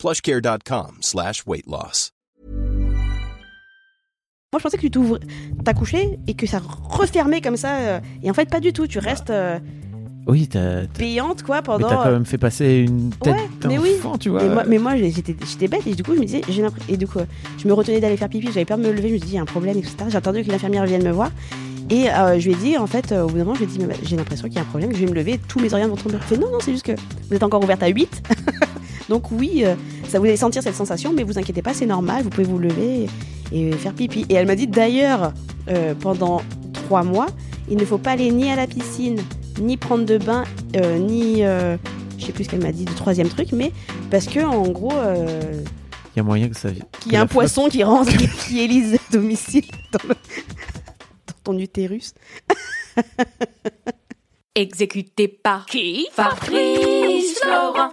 plushcare.com slash weight loss. Moi, je pensais que tu t'ouvres, t'as couché et que ça refermait comme ça. euh, et en fait, pas du tout. Tu restes euh, Oui, t'as t'as- payante, quoi, mais pendant. t'as quand même fait passer une tête Ouais, mais oui. d'enfant, tu vois. Mais moi, mais moi, j'étais j'étais bête et du coup, je me disais, j'ai l'impression. Et du coup, je me retenais d'aller faire pipi, j'avais peur de me lever, je me suis dit, il y a un problème, etc. J'ai attendu que l'infirmière vienne me voir. Et euh, je lui ai dit, en fait, euh, au bout d'un moment, je lui ai dit, mais j'ai l'impression qu'il y a un problème, je vais me lever, tous mes organes vont tomber. Elle fait, non, non, c'est juste que vous êtes encore ouverte à 8. Donc, oui, euh, ça vous allez sentir cette sensation, mais vous inquiétez pas, c'est normal, vous pouvez vous lever et, et faire pipi. Et elle m'a dit, d'ailleurs, euh, pendant trois mois, il ne faut pas aller ni à la piscine, ni prendre de bain, euh, ni. euh, je sais plus ce qu'elle m'a dit du troisième truc, mais parce que, en gros. euh, Il y a moyen que ça. qu'il y a un poisson qui rentre, qui, qui élise à domicile dans, le- dans ton utérus. Exécuté par qui? Fabrice Florent.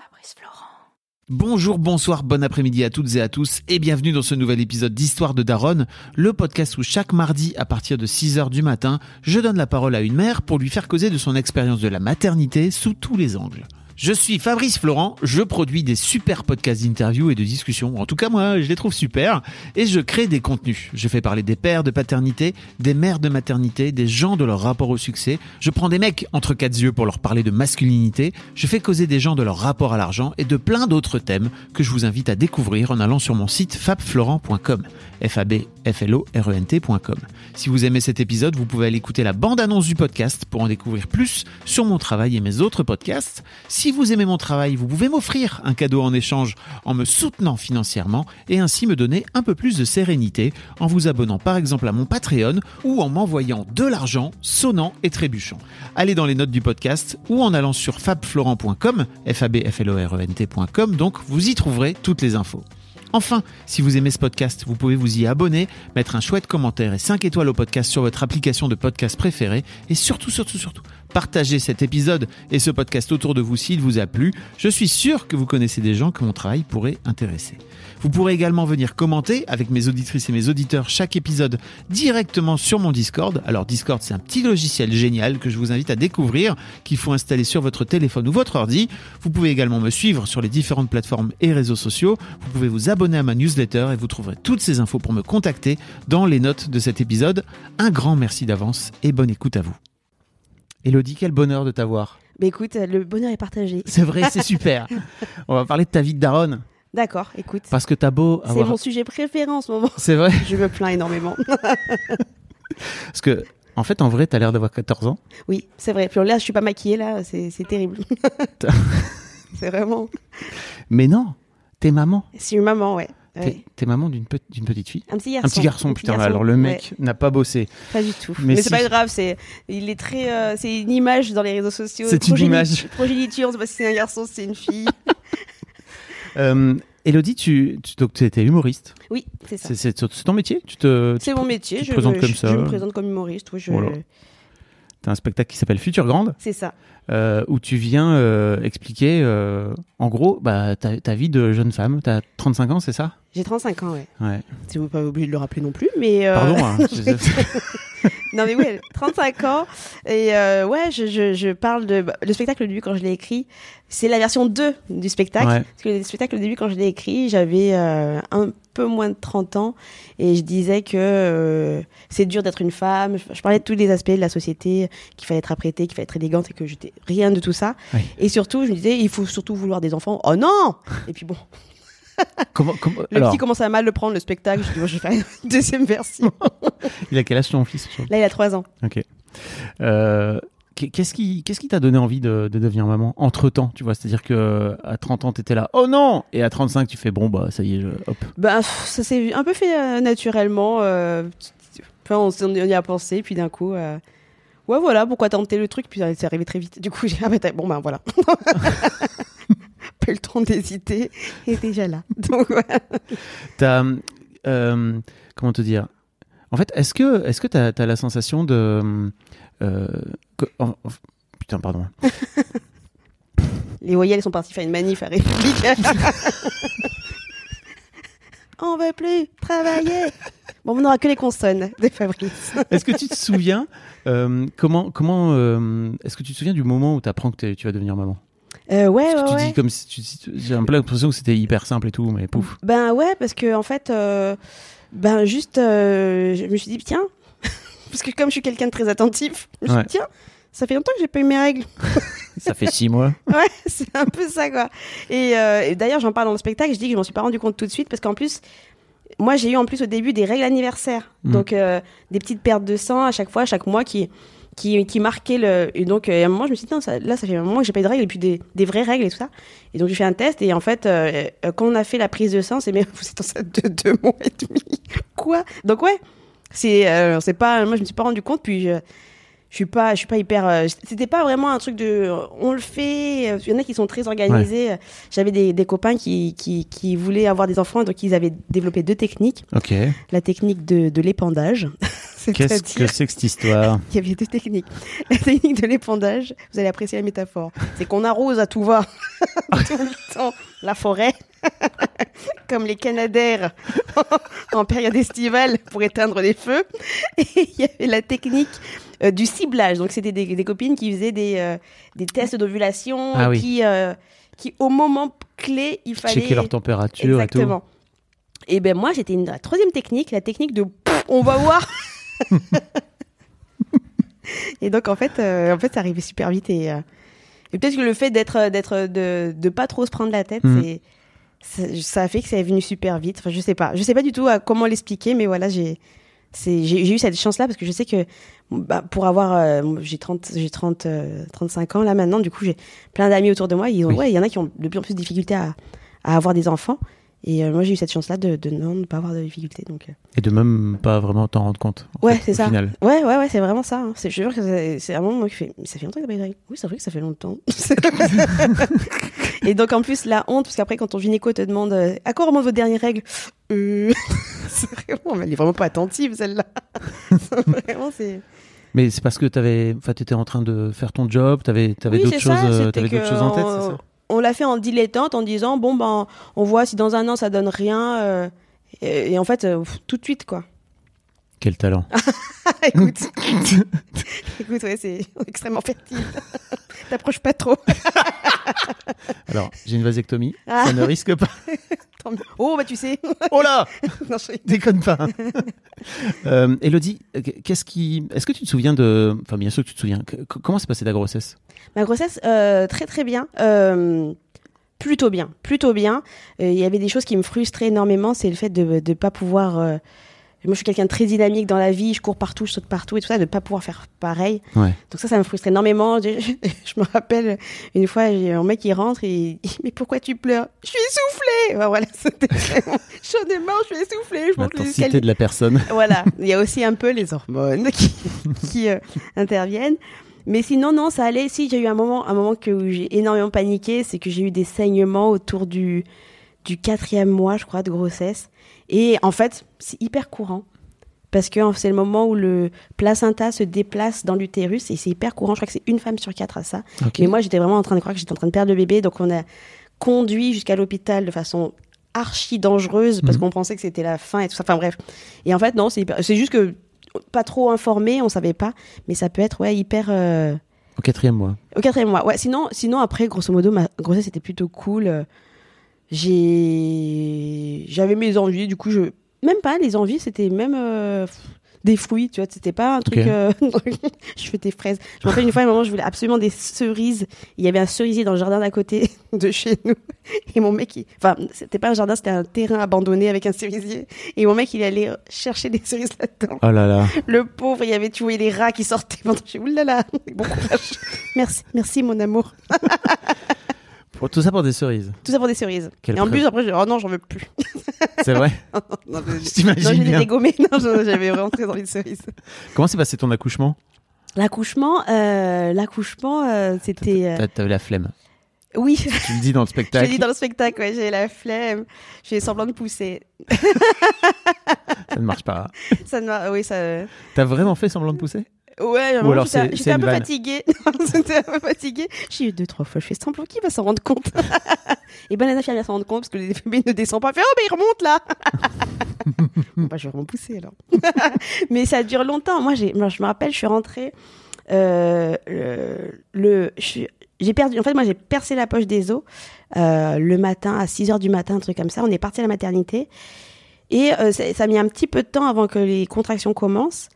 Bonjour, bonsoir, bon après-midi à toutes et à tous et bienvenue dans ce nouvel épisode d'Histoire de Daronne, le podcast où chaque mardi à partir de 6h du matin, je donne la parole à une mère pour lui faire causer de son expérience de la maternité sous tous les angles. Je suis Fabrice Florent, je produis des super podcasts d'interviews et de discussions. En tout cas, moi, je les trouve super. Et je crée des contenus. Je fais parler des pères de paternité, des mères de maternité, des gens de leur rapport au succès. Je prends des mecs entre quatre yeux pour leur parler de masculinité. Je fais causer des gens de leur rapport à l'argent et de plein d'autres thèmes que je vous invite à découvrir en allant sur mon site fabflorent.com. f a b f l o r e n t.com. Si vous aimez cet épisode, vous pouvez aller écouter la bande-annonce du podcast pour en découvrir plus sur mon travail et mes autres podcasts. Si vous aimez mon travail, vous pouvez m'offrir un cadeau en échange en me soutenant financièrement et ainsi me donner un peu plus de sérénité en vous abonnant par exemple à mon Patreon ou en m'envoyant de l'argent sonnant et trébuchant. Allez dans les notes du podcast ou en allant sur fabflorent.com, f e donc vous y trouverez toutes les infos. Enfin, si vous aimez ce podcast, vous pouvez vous y abonner, mettre un chouette commentaire et 5 étoiles au podcast sur votre application de podcast préférée et surtout, surtout, surtout, partagez cet épisode et ce podcast autour de vous s'il vous a plu. Je suis sûr que vous connaissez des gens que mon travail pourrait intéresser. Vous pourrez également venir commenter avec mes auditrices et mes auditeurs chaque épisode directement sur mon Discord. Alors Discord, c'est un petit logiciel génial que je vous invite à découvrir, qu'il faut installer sur votre téléphone ou votre ordi. Vous pouvez également me suivre sur les différentes plateformes et réseaux sociaux. Vous pouvez vous abonner à ma newsletter et vous trouverez toutes ces infos pour me contacter dans les notes de cet épisode. Un grand merci d'avance et bonne écoute à vous. Elodie, quel bonheur de t'avoir. Mais écoute, le bonheur est partagé. C'est vrai, c'est super. On va parler de ta vie de daronne. D'accord, écoute. Parce que t'as beau C'est avoir... mon sujet préféré en ce moment. C'est vrai. Je me plains énormément. Parce que, en fait, en vrai, t'as l'air d'avoir 14 ans. Oui, c'est vrai. Puis là, je suis pas maquillée, là, c'est c'est terrible. c'est vraiment. Mais non, t'es maman. C'est une maman, ouais. T'es Ouais. maman d'une pe- d'une petite fille. Un petit garçon. Un petit garçon, putain. garçon. Alors le Ouais. mec n'a pas bossé. Pas du tout. Mais Mais, si. c'est pas grave, c'est il est très euh, c'est une image dans les réseaux sociaux. C'est une image. Progéniture, on sait pas si c'est un garçon, si c'est une fille. Euh, Elodie, tu, tu donc, étais humoriste. Oui, c'est ça. C'est ton métier? Tu te, C'est mon métier. tu te je présentes me, comme je- ça. Je me présente comme humoriste. Oui, je... Voilà. as un spectacle qui s'appelle Future Grande, C'est ça. Euh, où tu viens euh, expliquer, euh, en gros, bah, ta, ta vie de jeune femme. T'as 35 ans, c'est ça? J'ai 35 ans, ouais. Ouais. Si vous pas obligé de le rappeler non plus, mais. Pardon. hein, non mais ouais, 35 ans. Et ouais, je, je, je parle de... bah, Le spectacle, au début, quand je l'ai écrit, c'est la version 2 du spectacle. Ouais. Parce que le spectacle, au début, quand je l'ai écrit, j'avais un peu moins de 30 ans. Et je disais que euh, c'est dur d'être une femme. Je, je parlais de tous les aspects de la société, qu'il fallait être apprêtée, qu'il fallait être élégante et que j'étais rien de tout ça. Et surtout, je me disais, il faut surtout vouloir des enfants. Oh non Et puis bon, comment, comment- le alors, petit commence à mal le prendre, le spectacle. Je dis, bon, je vais faire une deuxième version. il a quel âge ton fils Là, il a 3 ans. Ok. Euh, qu'est- Qu'est-ce qui qu'est-ce qui t'a donné envie de, de devenir maman entre temps Tu vois, c'est-à-dire que à 30 ans t'étais là, oh non, et à 35 tu fais bon bah ça y est, je, hop. Bah, ça s'est un peu fait euh, naturellement. euh, on, y a pensé, puis d'un coup, euh, ouais, voilà, pourquoi tenter le truc? Puis euh, c'est arrivé très vite. Du coup, j'ai ah, bah, bon, ben voilà. Pas eu le temps d'hésiter, et déjà là. Donc, voilà. T'as, euh, comment te dire? En fait, est-ce que est-ce que t'as as la sensation de euh, que- putain, pardon. Les voyelles sont partis faire une manif à République. On veut plus travailler. Bon, on n'aura que les consonnes de Fabrice. Est-ce que tu te souviens euh, comment comment euh, est-ce que tu te souviens du moment où tu apprends que tu vas devenir maman? Euh, ouais, Parce que ouais, tu ouais. dis comme si tu si tu- j'ai un peu l'impression que c'était hyper simple et tout, mais pouf. Ben ouais, parce que en fait, ben juste, je me suis dit tiens, parce que comme je suis quelqu'un de très attentif, je me suis dit tiens, ça fait longtemps que j'ai pas eu mes règles. Ça fait six mois. Ouais, c'est un peu ça, quoi. Et, euh, et d'ailleurs, j'en parle dans le spectacle, je dis que je m'en suis pas rendu compte tout de suite, parce qu'en plus, moi, j'ai eu en plus au début des règles anniversaires. Mhm. Donc, euh, des petites pertes de sang à chaque fois, chaque mois qui, qui, qui marquaient le. Et donc, euh, à un moment, je me suis dit, non, ça- là, ça fait un moment que j'ai pas eu de règles, et puis des, des vraies règles et tout ça. Et donc, j'ai fait un test, et en fait, euh, quand on a fait la prise de sang, c'est mais vous êtes enceinte de deux mois et demi. Quoi? Donc, ouais. C'est, c'est pas, moi, je me suis pas rendu compte, puis je, je suis pas, je suis pas hyper. euh, C'était pas vraiment un truc de, euh, on le fait. euh, Il y en a qui sont très organisés. J'avais des, des copains qui, qui, qui voulaient avoir des enfants, donc ils avaient développé deux techniques. Ok. La technique de, de l'épandage. Qu'est-ce que c'est que cette histoire? Il y avait deux techniques. La technique de l'épandage, vous allez apprécier la métaphore. C'est qu'on arrose à tout va, tout le temps, la forêt, comme les canadaires en période estivale pour éteindre les feux. Et il y avait la technique euh, du ciblage. Donc c'était des, des copines qui faisaient des, euh, des tests d'ovulation, Ah et oui. qui, euh, qui au moment clé, il fallait Checker leur température Exactement. Et ben moi, j'étais une la troisième technique, la technique de pff, on va voir. et donc en fait, en fait, ça arrivait super vite et, et peut-être que le fait d'être d'être de de pas trop se prendre la tête, c'est ça, a fait que ça est venu super vite. Enfin, je sais pas, je sais pas du tout à comment l'expliquer, mais voilà, j'ai j'ai j'ai eu cette chance là parce que je sais que bah, pour avoir euh, j'ai 30 j'ai 30 euh, 35 ans là maintenant du coup j'ai tout d'amis autour de moi ils ont Oui. ouais il y en a qui ont de plus en plus de difficultés à, à avoir des enfants et euh, moi j'ai eu cette chance là de, de non, ne pas avoir de difficultés donc euh. Et de même pas vraiment t'en rendre compte. Ouais, c'est ça. Final. ouais ouais ouais c'est vraiment ça hein. c'est je jure que c'est- un moment qui fait ça fait longtemps que t'as pas eu de règles oui c'est vrai que ça fait longtemps et donc en plus la honte parce qu'après quand ton gynéco te demande euh, à quoi remontent vos dernières règles? C'est vraiment elle est vraiment pas attentive celle-là vraiment c'est Mais c'est parce que enfin, t'étais en train de faire ton job, t'avais, t'avais Oui, d'autres choses, ça, d'autres en tête, on- c'est ça? On l'a fait en dilettante en disant bon ben on voit si dans un an ça donne rien euh, et, et en fait euh, tout de suite quoi. Quel talent. écoute, écoute ouais c'est extrêmement fertile. T'approches pas trop. Alors, j'ai une vasectomie, Ah. ça ne risque pas. Oh bah tu sais. Oh là non, je- Déconne pas. euh, Elodie, euh, qu'est-ce qui, est-ce que tu te souviens de, enfin, bien sûr que tu te souviens. Comment s'est passée ta grossesse? Ma grossesse euh, très très bien. Euh, plutôt bien, plutôt bien. Euh, Il y avait des choses qui me frustraient énormément, c'est le fait de ne pas pouvoir. euh, moi, je suis quelqu'un de très dynamique dans la vie, je cours partout, je saute partout et tout ça, de ne pas pouvoir faire pareil. Ouais. Donc ça, ça me frustre énormément. Je, je me rappelle une fois, j'ai un mec qui rentre et il dit mais pourquoi tu pleures? Je suis essoufflée. Ouais, voilà, c'était chaud des mains, je suis essoufflée, je L'intensité de la personne. Voilà, il y a aussi un peu les hormones qui, qui euh, interviennent. Mais sinon, non, ça allait. Si, j'ai eu un moment, un moment que, où j'ai énormément paniqué, c'est que j'ai eu des saignements autour du, du quatrième mois, je crois, de grossesse. Et en fait, c'est hyper courant. Parce que c'est le moment où le placenta se déplace dans l'utérus et c'est hyper courant. Je crois que c'est une femme sur quatre à ça. Mais moi, j'étais vraiment en train de croire que j'étais en train de perdre le bébé. Donc, on a conduit jusqu'à l'hôpital de façon archi dangereuse parce Mhm. qu'on pensait que c'était la fin et tout ça. Enfin, bref. Et en fait, non, c'est hyper- c'est juste que pas trop informé, on savait pas. Mais ça peut être, ouais, hyper. euh, Au quatrième mois. Au quatrième mois. Ouais, sinon, sinon, après, grosso modo, ma grossesse était plutôt cool. J'ai. J'avais mes envies, du coup, je. Même pas les envies, c'était même. euh, des fruits, tu vois, c'était pas un truc. Euh, je fais des fraises. Je me rappelle une fois, à un moment, je voulais absolument des cerises. Il y avait un cerisier dans le jardin d'à côté de chez nous. Et mon mec, il... enfin, c'était pas un jardin, c'était un terrain abandonné avec un cerisier. Et mon mec, il allait chercher des cerises là-dedans. Oh là là. Le pauvre, il y avait, tu voyais les rats qui sortaient. Pendant... Dit, oulala, bon courage. Merci, merci, mon amour. Pour, tout ça pour des cerises. Tout ça pour des cerises. Quelle et en plus, après, j'ai dit, oh non, j'en veux plus. C'est vrai non, Je non, t'imagine j'ai bien. dégommé. Non, je- j'avais vraiment très envie de cerises. Comment s'est passé ton accouchement? L'accouchement, euh, l'accouchement, euh, c'était. euh, T'as- T'avais la flemme. Oui, Tu le dis dans le je l'ai spectacle. dit dans le spectacle, ouais, j'ai la flemme. J'ai semblant de pousser. Ça ne marche pas. ça ne m'a- oui, ça. T'as vraiment fait semblant de pousser? Ouais, Ou alors j'étais un peu fatiguée. J'étais un peu fatiguée. J'ai eu deux, trois fois, je fais semblant qui va s'en rendre compte. Et ben la infirmière s'en rend compte parce que le bébé ne descend pas. Elle fait oh mais il remonte là. bon, bah, je vais vraiment pousser alors. mais ça dure longtemps. Moi, j'ai, moi, je me rappelle, je suis rentrée. euh, le, le- je j'ai perdu. En fait, moi, j'ai percé la poche des os euh, le matin à 6 heures du matin, un truc comme ça. On est parti à la maternité et euh, ça, ça a mis un petit peu de temps avant que les contractions commencent.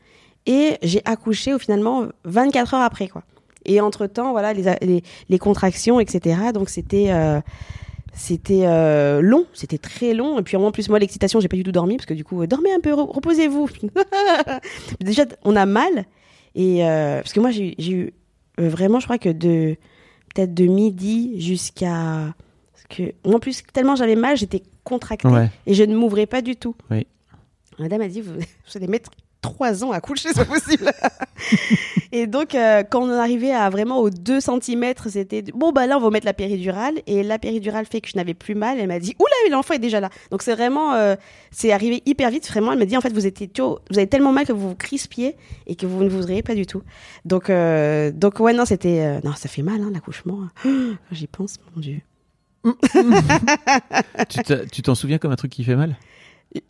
Et j'ai accouché au finalement 24 heures après quoi. Et entre temps voilà les, les, les contractions etc. Donc c'était euh, c'était euh, long, c'était très long. Et puis en plus moi l'excitation j'ai pas du tout dormi parce que du coup euh, dormez un peu, re- reposez-vous. Déjà on a mal et euh, parce que moi j'ai eu vraiment je crois que de peut-être de midi jusqu'à que en plus tellement j'avais mal j'étais contractée Ouais. et je ne m'ouvrais pas du tout. Oui. Madame a dit, vous, vous allez mettre trois ans à coucher, c'est possible. et donc, euh, quand on arrivé à vraiment aux 2 cm, c'était bon, bah là, on va mettre la péridurale. Et la péridurale fait que je n'avais plus mal. Elle m'a dit, oula, l'enfant est déjà là. Donc, c'est vraiment, euh, c'est arrivé hyper vite. Vraiment, elle m'a dit, en fait, vous, étiez, vous avez tellement mal que vous vous crispiez et que vous ne vous ouvriez pas du tout. Donc, euh, donc ouais, non, c'était. non, ça fait mal, hein, l'accouchement. J'y pense, mon Dieu. Tu t'en souviens comme un truc qui fait mal?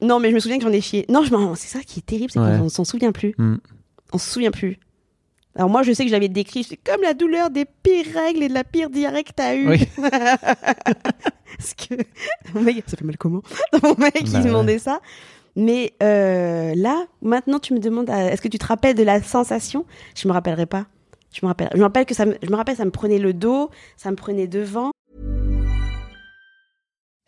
Non, mais je me souviens que j'en ai chié. Non, je m'en- c'est ça qui est terrible, c'est Ouais. qu'on s'en souvient plus. Hmm. On se souvient plus. Alors moi, je sais que j'avais décrit, c'est comme la douleur des pires règles et de la pire diarrhée que t'as eue. Oui. Parce que mon mec, ça fait mal comment Mon mec, il Bah ouais. demandait ça. Mais euh, là, maintenant, tu me demandes, est-ce que tu te rappelles de la sensation? Je me rappellerai pas. Je me rappelle. Je me rappelle que ça me, je me rappelle, ça me prenait le dos, ça me prenait devant.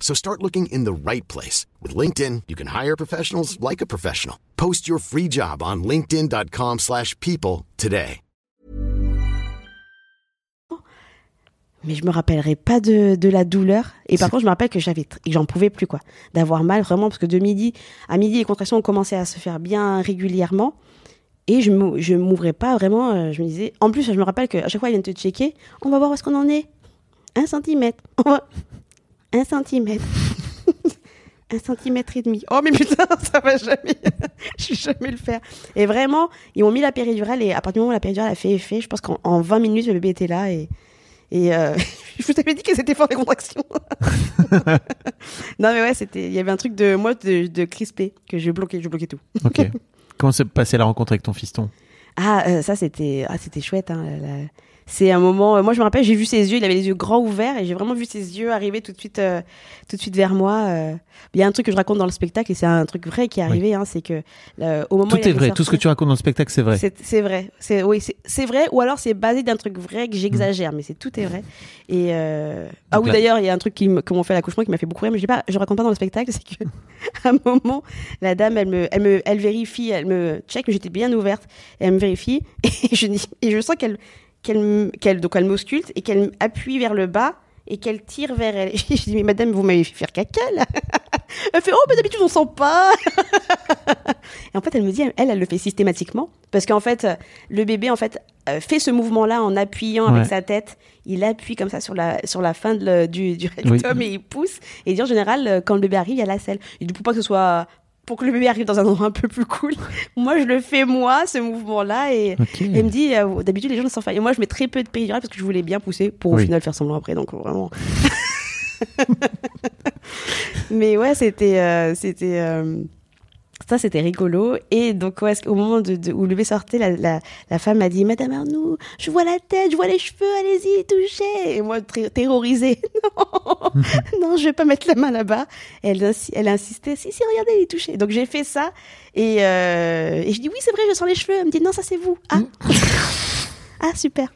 So start looking in the right place. With LinkedIn, you can hire professionals like a professional. Post your free job on linkedin.com/people slash people today. Mais je me rappellerai pas de, de la douleur. Et par contre, je me rappelle que j'avais, et j'en pouvais plus, quoi. D'avoir mal, vraiment, parce que de midi, à midi, les contractions ont commencé à se faire bien régulièrement. Et je je m'ouvrais pas vraiment. euh, je me disais, en plus, je me rappelle qu'à chaque fois, ils viennent te checker. On va voir où est-ce qu'on en est. Un centimètre. On va- Un centimètre. Un centimètre et demi. Oh, mais putain, ça va jamais. je vais jamais le faire. Et vraiment, ils m'ont mis la péridurale. Et à partir du moment où la péridurale a fait effet, je pense qu'en en 20 minutes, le bébé était là. Et, et euh, je vous avais dit que c'était fort les contractions. non, mais ouais, c'était. Il y avait un truc de moi de, de crispé que je bloquais, je bloquais tout. Ok. Comment s'est passée la rencontre avec ton fiston? Ah, euh, ça c'était, ah, c'était chouette. Hein, la- C'est un moment. euh, moi, je me rappelle, j'ai vu ses yeux. Il avait les yeux grands ouverts et j'ai vraiment vu ses yeux arriver tout de suite, euh, tout de suite vers moi. euh. Il y a un truc que je raconte dans le spectacle et c'est un truc vrai qui est arrivé. Hein, c'est que euh, au moment où Tout est vrai, tout ce que tu racontes dans le spectacle, c'est vrai. C'est vrai. C'est oui, c'est- vrai. Ou alors c'est basé d'un truc vrai que j'exagère, mais c'est tout est vrai. Et euh... ah oui, là- d'ailleurs, il y a un truc qui me- comment on fait l'accouchement qui m'a fait beaucoup rire, mais je pas, je raconte pas dans le spectacle, c'est que à un moment, la dame, elle me, elle me, elle vérifie, elle me check, j'étais bien ouverte, et elle me vérifie, et je dis, et je sens qu'elle, qu'elle, qu'elle, donc elle m'ausculte et qu'elle appuie vers le bas. Et qu'elle tire vers elle. Et je dis, mais madame, vous m'avez fait faire caca, là. Elle fait, oh, mais d'habitude, on sent pas. Et en fait, elle me dit, elle, elle le fait systématiquement. Parce qu'en fait, le bébé, en fait, euh, fait ce mouvement-là en appuyant Ouais. avec sa tête. Il appuie comme ça sur la, sur la fin de du, du rectum et il pousse. Et il dit, en général, euh, quand le bébé arrive, il y a la selle. Et du coup, pas que ce soit, pour que le bébé arrive dans un endroit un peu plus cool. moi, je le fais moi, ce mouvement-là. Et, Ok. et elle me dit, euh, d'habitude, les gens ne s'en font. Et moi, je mets très peu de péridurale parce que je voulais bien pousser pour au final faire semblant après. Donc, vraiment. Mais ouais, c'était, euh, c'était, euh, ça, c'était rigolo. Et donc, ouais, au moment de, de- où le bébé sortait, la, la, la femme m'a dit Madame Arnoux, je vois la tête, je vois les cheveux, allez-y, touchez. Et moi, terrorisée, non, non, je vais pas mettre la main là-bas. Elle, elle insistait Si, si, regardez, il est touché. Donc, j'ai fait ça. Et, euh, et je dis Oui, c'est vrai, je sens les cheveux. Elle me dit Non, ça, c'est vous. Ah, ah super.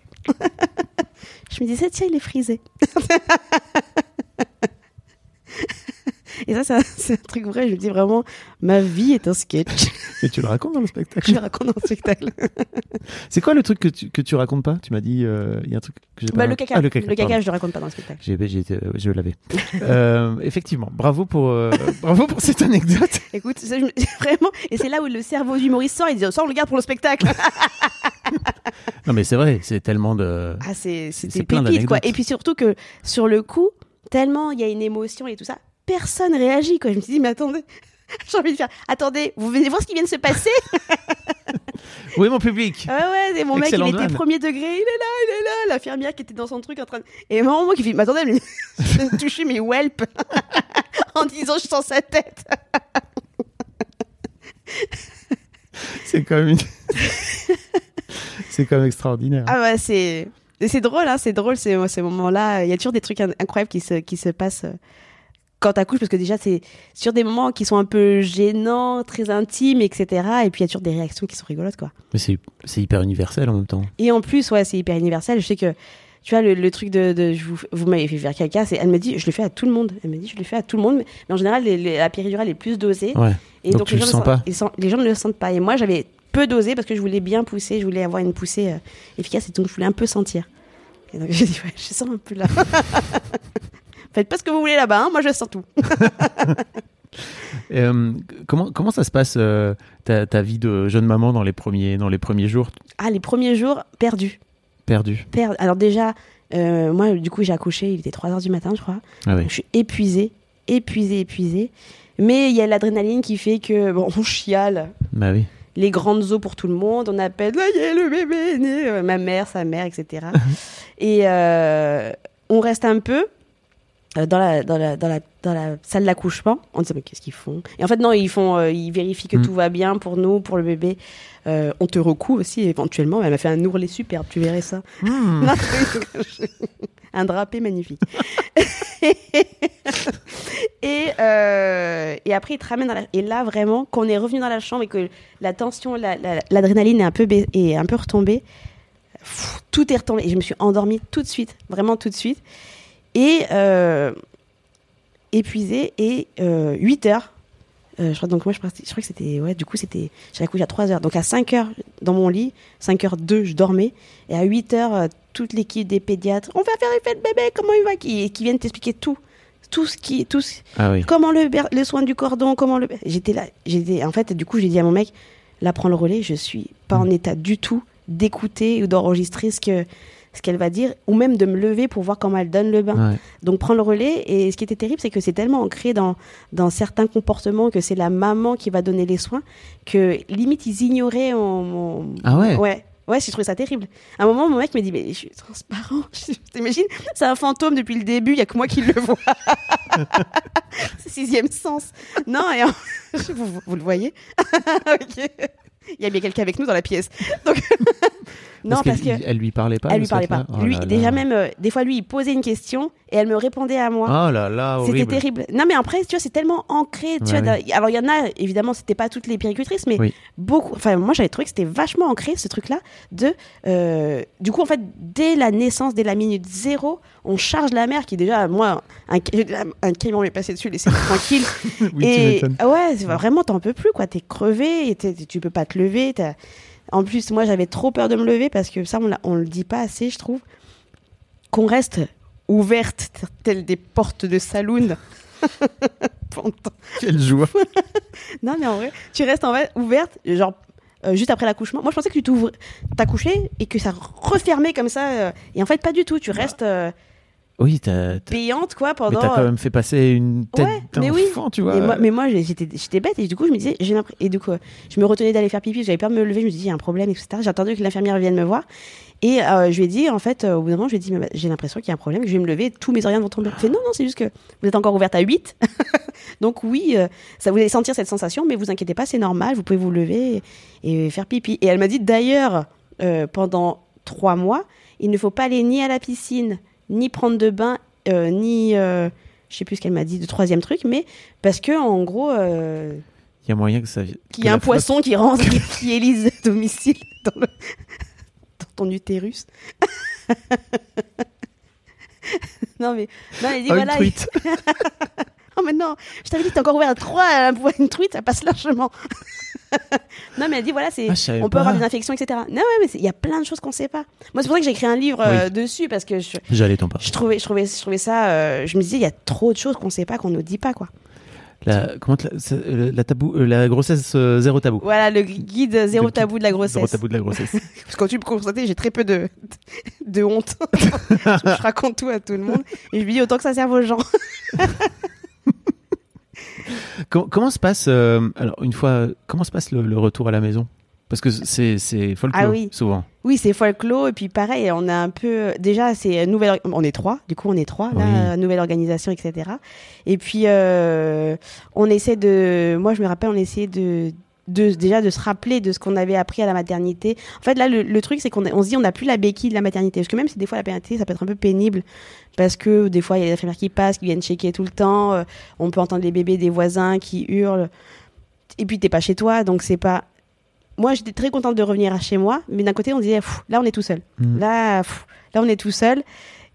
je me disais Tiens, il est frisé. Et ça, c'est un, c'est un truc vrai. Je me dis vraiment, ma vie est un sketch. Et tu le racontes dans le Je spectacle le raconte dans le spectacle. C'est quoi le truc que tu, que tu racontes pas? Tu m'as dit, euh, il y a un truc que j'ai pas Bah, le caca. Ah, le le caca, pardon. je le raconte pas dans le spectacle. J'ai, euh, je l'avais. Euh, effectivement, bravo pour, euh, bravo pour cette anecdote. Écoute, ça, je me- vraiment. Et c'est là où le cerveau du humoriste sort. Il dit, ça, on le garde pour le spectacle. Non, mais c'est vrai, c'est tellement de. Ah, c'est c'était pépite, quoi. Et puis surtout que sur le coup, tellement il y a une émotion et tout ça, personne réagit, quoi. Je me suis dit, mais attendez. J'ai envie de faire. Attendez, vous venez voir ce qui vient de se passer est mon public? Ah ouais, et mon mec, il était premier degré, il est là, il est là. L'infirmière qui était dans son truc en train de. Et maman, moi qui fait, mais attendez, elle de toucher mes whelps en disant, je sens sa tête. C'est quand même une- c'est quand même extraordinaire. Ah ouais, c'est. C'est drôle, hein, c'est drôle ces, ces moments-là. Il y a toujours des trucs in- incroyables qui se, qui se passent euh, quand t'accouches, parce que déjà, c'est sur des moments qui sont un peu gênants, très intimes, etc. Et puis, il y a toujours des réactions qui sont rigolotes, quoi. Mais c'est, hyper universel en même temps. Et en plus, ouais, c'est hyper universel. Je sais que, tu vois, le, le truc de, de je vous, vous m'avez fait faire caca, c'est, elle me dit, je le fais à tout le monde. Elle me dit, je le fais à tout le monde, mais, mais en général, les- les- la péridurale est plus dosée. Ouais. Et Donc donc, tu les, le gens sens ne pas. ils les gens ne le sentent pas. Et moi, j'avais peu dosé parce que je voulais bien pousser, je voulais avoir une poussée euh, efficace et donc je voulais un peu sentir. Et donc j'ai dit, ouais, je sens un peu là. Faites pas ce que vous voulez là-bas, hein, moi je sens tout. Euh, comment, comment ça se passe euh, ta, ta vie de jeune maman dans les premiers, dans les premiers jours? Ah, les premiers jours, perdus. perdus Perdus. Alors déjà, euh, moi, du coup, j'ai accouché, il était 3h du matin, je crois. Ah oui. Je suis épuisée, épuisée, épuisée. Mais il y a l'adrénaline qui fait que, bon, on chiale. Bah oui. les grandes eaux pour tout le monde. On appelle, ça y est, le bébé est né. Ma mère, sa mère, etc. et on reste un peu euh, dans la, dans la, dans la, dans la salle d'accouchement. On se dit, mais qu'est-ce qu'ils font? Et en fait, non, ils, font, euh, ils vérifient que Mm. tout va bien pour nous, pour le bébé. Euh, on te recoue aussi, éventuellement. Elle m'a fait un ourlet superbe, tu verrais ça. Non, un drapé magnifique. et, et après, il te ramène dans la... Et là, vraiment, quand on est revenu dans la chambre et que la tension, la- la- l'adrénaline est, un peu ba- est un peu retombée, pff, tout est retombé. Et je me suis endormie tout de suite, vraiment tout de suite. Et euh, épuisée. Et 8 heures, euh, je crois, donc moi, je, crois que c'était... Ouais, du coup, c'était... J'ai accouché à 3 heures. Donc à 5 heures dans mon lit, 5 heures 2, je dormais. Et à 8 heures, euh, toute l'équipe des pédiatres, on va faire effet de bébé, comment il va Qui, qui viennent t'expliquer tout. Tout ce qui... Tout ce- Ah oui. comment le, ber- le soin du cordon, comment le. J'étais là, j'étais. En fait, du coup, j'ai dit à mon mec, là, prends le relais, je suis pas en état du tout d'écouter ou d'enregistrer ce que ce qu'elle va dire, ou même de me lever pour voir comment elle donne le bain. Ouais. Donc prends le relais. Et ce qui était terrible, c'est que c'est tellement ancré dans, dans certains comportements que c'est la maman qui va donner les soins, que limite ils ignoraient mon. Ah ouais? Ouais. Ouais, j'ai trouvé ça terrible. À un moment, mon mec me dit, mais je suis transparent. T'imagines? C'est un fantôme depuis le début, il y a que moi qui le vois. Sixième sens. Non, et en- vous, vous- vous le voyez? Ok. Il y a bien quelqu'un avec nous dans la pièce. Donc... non, parce, qu'elle- que elle lui parlait pas. elle lui parlait pas? Oh lui, là là. déjà même, euh, des fois, lui, il posait une question et elle me répondait à moi. Oh là là, C'était terrible. Non, mais après, tu vois, c'est tellement ancré. Tu Ouais, vois, oui. Alors, il y en a, évidemment, c'était pas toutes les péricultrices, mais Oui. beaucoup. Enfin, moi, j'avais trouvé que c'était vachement ancré, ce truc-là. De, euh, du coup, en fait, dès la naissance, dès la minute zéro, on charge la mère qui, déjà, moi, un, un camion m'est passé dessus, laissez-moi tranquille. Oui, tu et m'étonnes. ouais, vraiment, t'en peux plus, quoi. T'es crevé, et tu peux pas te lever. t'as- En plus, moi, j'avais trop peur de me lever parce que ça, on, on le dit pas assez, je trouve. Qu'on reste ouverte, telles des portes de saloon. Quelle joie. non, mais en vrai, tu restes en vrai ouverte, genre euh, juste après l'accouchement. Moi, je pensais que tu t'ouvres, t'accouchais et que ça refermait comme ça. euh, et en fait, pas du tout. Tu restes. euh, Oui, t'as, payante quoi mais pendant. t'as quand même fait passer une tête Ouais, mais d'enfant, oui. tu vois. Moi- mais moi, j'étais, bête et du coup, je me disais, j'ai et du coup, je me retenais d'aller faire pipi, j'avais peur de me lever, je me disais, il y a un problème, etc. J'ai attendu que l'infirmière vienne me voir et euh, je lui ai dit, en fait, euh, au bout d'un moment, je lui ai dit, mais j'ai l'impression qu'il y a un problème, que je vais me lever, tous mes organes vont tomber. Elle fait, non, non, c'est juste que vous êtes encore ouverte à 8. Donc oui, euh, ça vous allez sentir cette sensation, mais vous inquiétez pas, c'est normal, vous pouvez vous lever et, et faire pipi. Et elle m'a dit, d'ailleurs, euh, pendant trois mois, il ne faut pas aller ni à la piscine, ni prendre de bain, euh, ni, euh, je sais plus ce qu'elle m'a dit, de troisième truc, mais parce que en gros, euh, Il y a moyen que ça. qu'il y a la un poisson qui rentre, qui, qui élise à domicile dans, le, dans ton utérus. non mais, non, elle dit flotte- Oh, une voilà. truite. Oh mais non, je t'avais dit que t'es encore ouvert à trois, à une truite, ça passe largement. non mais elle dit voilà, c'est, Ah, je on peut pas. avoir des infections, etc. Non ouais, mais il y a plein de choses qu'on sait pas. Moi c'est pour ça que j'ai écrit un livre euh, dessus parce que je, J'allais t'en parler. je trouvais, je trouvais, je trouvais ça, euh, je me disais il y a trop de choses qu'on sait pas, qu'on nous dit pas quoi. La, comment euh, la tabou, la grossesse euh, zéro tabou. Voilà le guide zéro Le tabou de la grossesse. Zéro tabou de la grossesse. Parce que quand tu me constatais, j'ai très peu de, de honte. je raconte tout à tout le monde. Et je me dis autant que ça serve aux gens. Comment, comment se passe euh, alors une fois comment se passe le, le retour à la maison? Parce que c'est c'est folklore Ah oui. souvent. Oui, c'est folklore. Et puis pareil, on a un peu. Déjà, c'est nouvelle. On est trois. Du coup, on est trois. Là, nouvelle organisation, etc. Et puis, euh, on essaie de. Moi, je me rappelle, on essayait de. De, déjà de se rappeler de ce qu'on avait appris à la maternité. En fait, là, le, le truc, c'est qu'on on se dit on n'a plus la béquille de la maternité. Parce que même si des fois la maternité, ça peut être un peu pénible, parce que des fois, il y a des infirmières qui passent, qui viennent checker tout le temps, euh, on peut entendre les bébés des voisins qui hurlent, et puis t'es pas chez toi, donc c'est pas... Moi, j'étais très contente de revenir à chez moi, mais d'un côté, on disait, là, on est tout seul. Mhm. Là, pff, là, on est tout seul.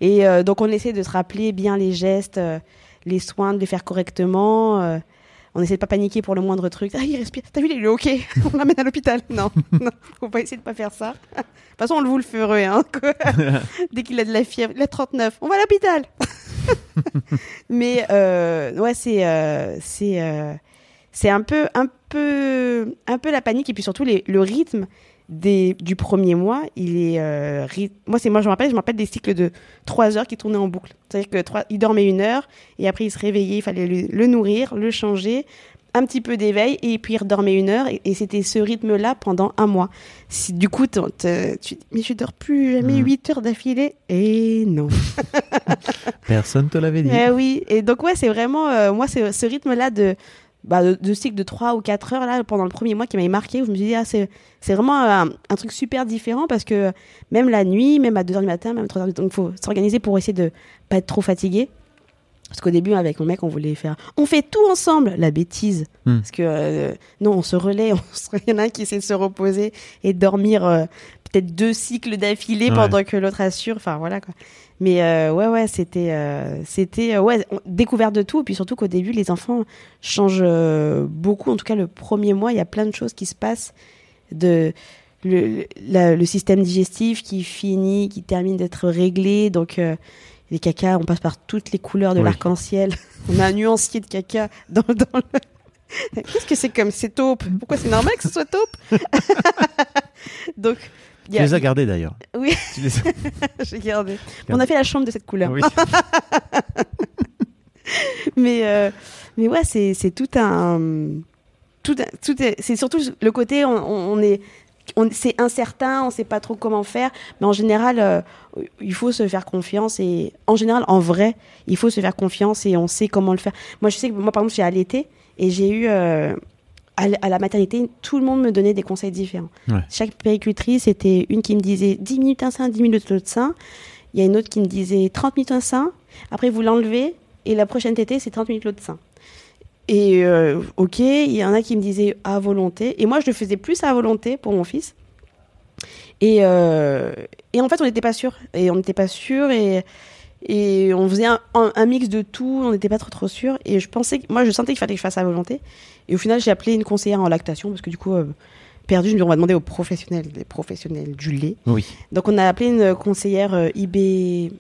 Et euh, donc, on essaie de se rappeler bien les gestes, euh, les soins, de les faire correctement. On essaie de pas paniquer pour le moindre truc. Ah, il respire. T'as vu, il est OK. On l'amène à l'hôpital. Non, non, faut pas essayer de pas faire ça. De toute façon, on le vous le ferait. Hein. Dès qu'il a de la fièvre, il a 39. On va à l'hôpital. Mais euh, ouais, c'est euh, c'est euh, c'est un peu un peu un peu la panique et puis surtout les- le rythme des, du premier mois, il est euh, moi c'est moi je me rappelle je me rappelle des cycles de trois heures qui tournaient en boucle. C'est-à-dire que il dormait une heure et après il se réveillait, il fallait le, le nourrir, le changer, un petit peu d'éveil et puis il redormait une heure et, et c'était ce rythme-là pendant un mois. Si, du coup tu dis mais je dors plus jamais Mhm. 8 heures d'affilée et non. Personne te l'avait dit. Eh oui, et donc ouais, c'est vraiment, euh, moi, c'est ce rythme-là de, bah, de, de cycle de 3 ou 4 heures là, pendant le premier mois qui m'avait marqué, où je me suis dit, ah, c'est c'est vraiment un, un truc super différent parce que même la nuit, même à 2 heures du matin, même à 3 heures du matin, il faut s'organiser pour essayer de pas être trop fatigué. Parce qu'au début, avec mon mec, on voulait faire. On fait tout ensemble, la bêtise. Hmm. Parce que euh, non, on se relaie. on se- Il y en a un qui essaie de se reposer et dormir euh, peut-être deux cycles d'affilée Ouais. pendant que l'autre assure. Enfin, voilà quoi. Mais euh, ouais, ouais, c'était, euh, c'était, euh, ouais, on- découverte de tout. Et puis surtout qu'au début, les enfants changent beaucoup. En tout cas, le premier mois, il y a plein de choses qui se passent. De le, la- le système digestif qui finit, qui termine d'être réglé. Donc euh, les cacas, on passe par toutes les couleurs de Oui. l'arc-en-ciel. On a un nuancier de caca dans, dans le. Qu'est-ce que c'est comme c'est taupe Pourquoi c'est normal que ce soit taupe? Donc Tu les as gardés d'ailleurs. Oui. Tu les as- j'ai gardé. On a fait la chambre de cette couleur. Oui. mais euh, mais ouais c'est c'est tout un tout un- tout est- c'est surtout le côté on, est c'est incertain on sait pas trop comment faire mais en général euh, il faut se faire confiance et en général en vrai il faut se faire confiance et on sait comment le faire moi je sais que moi par exemple j'ai allaité et j'ai eu euh, à la maternité, tout le monde me donnait des conseils différents. Ouais. Chaque péricultrice, c'était une qui me disait 10 minutes un sein, 10 minutes l'autre sein. Il y a une autre qui me disait 30 minutes un sein, après vous l'enlevez, et la prochaine tétée, c'est 30 minutes l'autre sein. Et euh, ok, il y en a qui me disaient à volonté, et moi je le faisais plus à volonté pour mon fils. Et, euh, et en fait, on n'était pas sûr. Et on n'était pas sûr, et, et on faisait un, un- un mix de tout, on n'était pas trop trop sûr. Et je pensais, moi je sentais qu'il fallait que je fasse à volonté. Et au final, j'ai appelé une conseillère en lactation, parce que du coup, euh, perdu, je me dis, on va demander aux professionnels, les professionnels du lait. Oui. Donc on a appelé une conseillère euh, IB.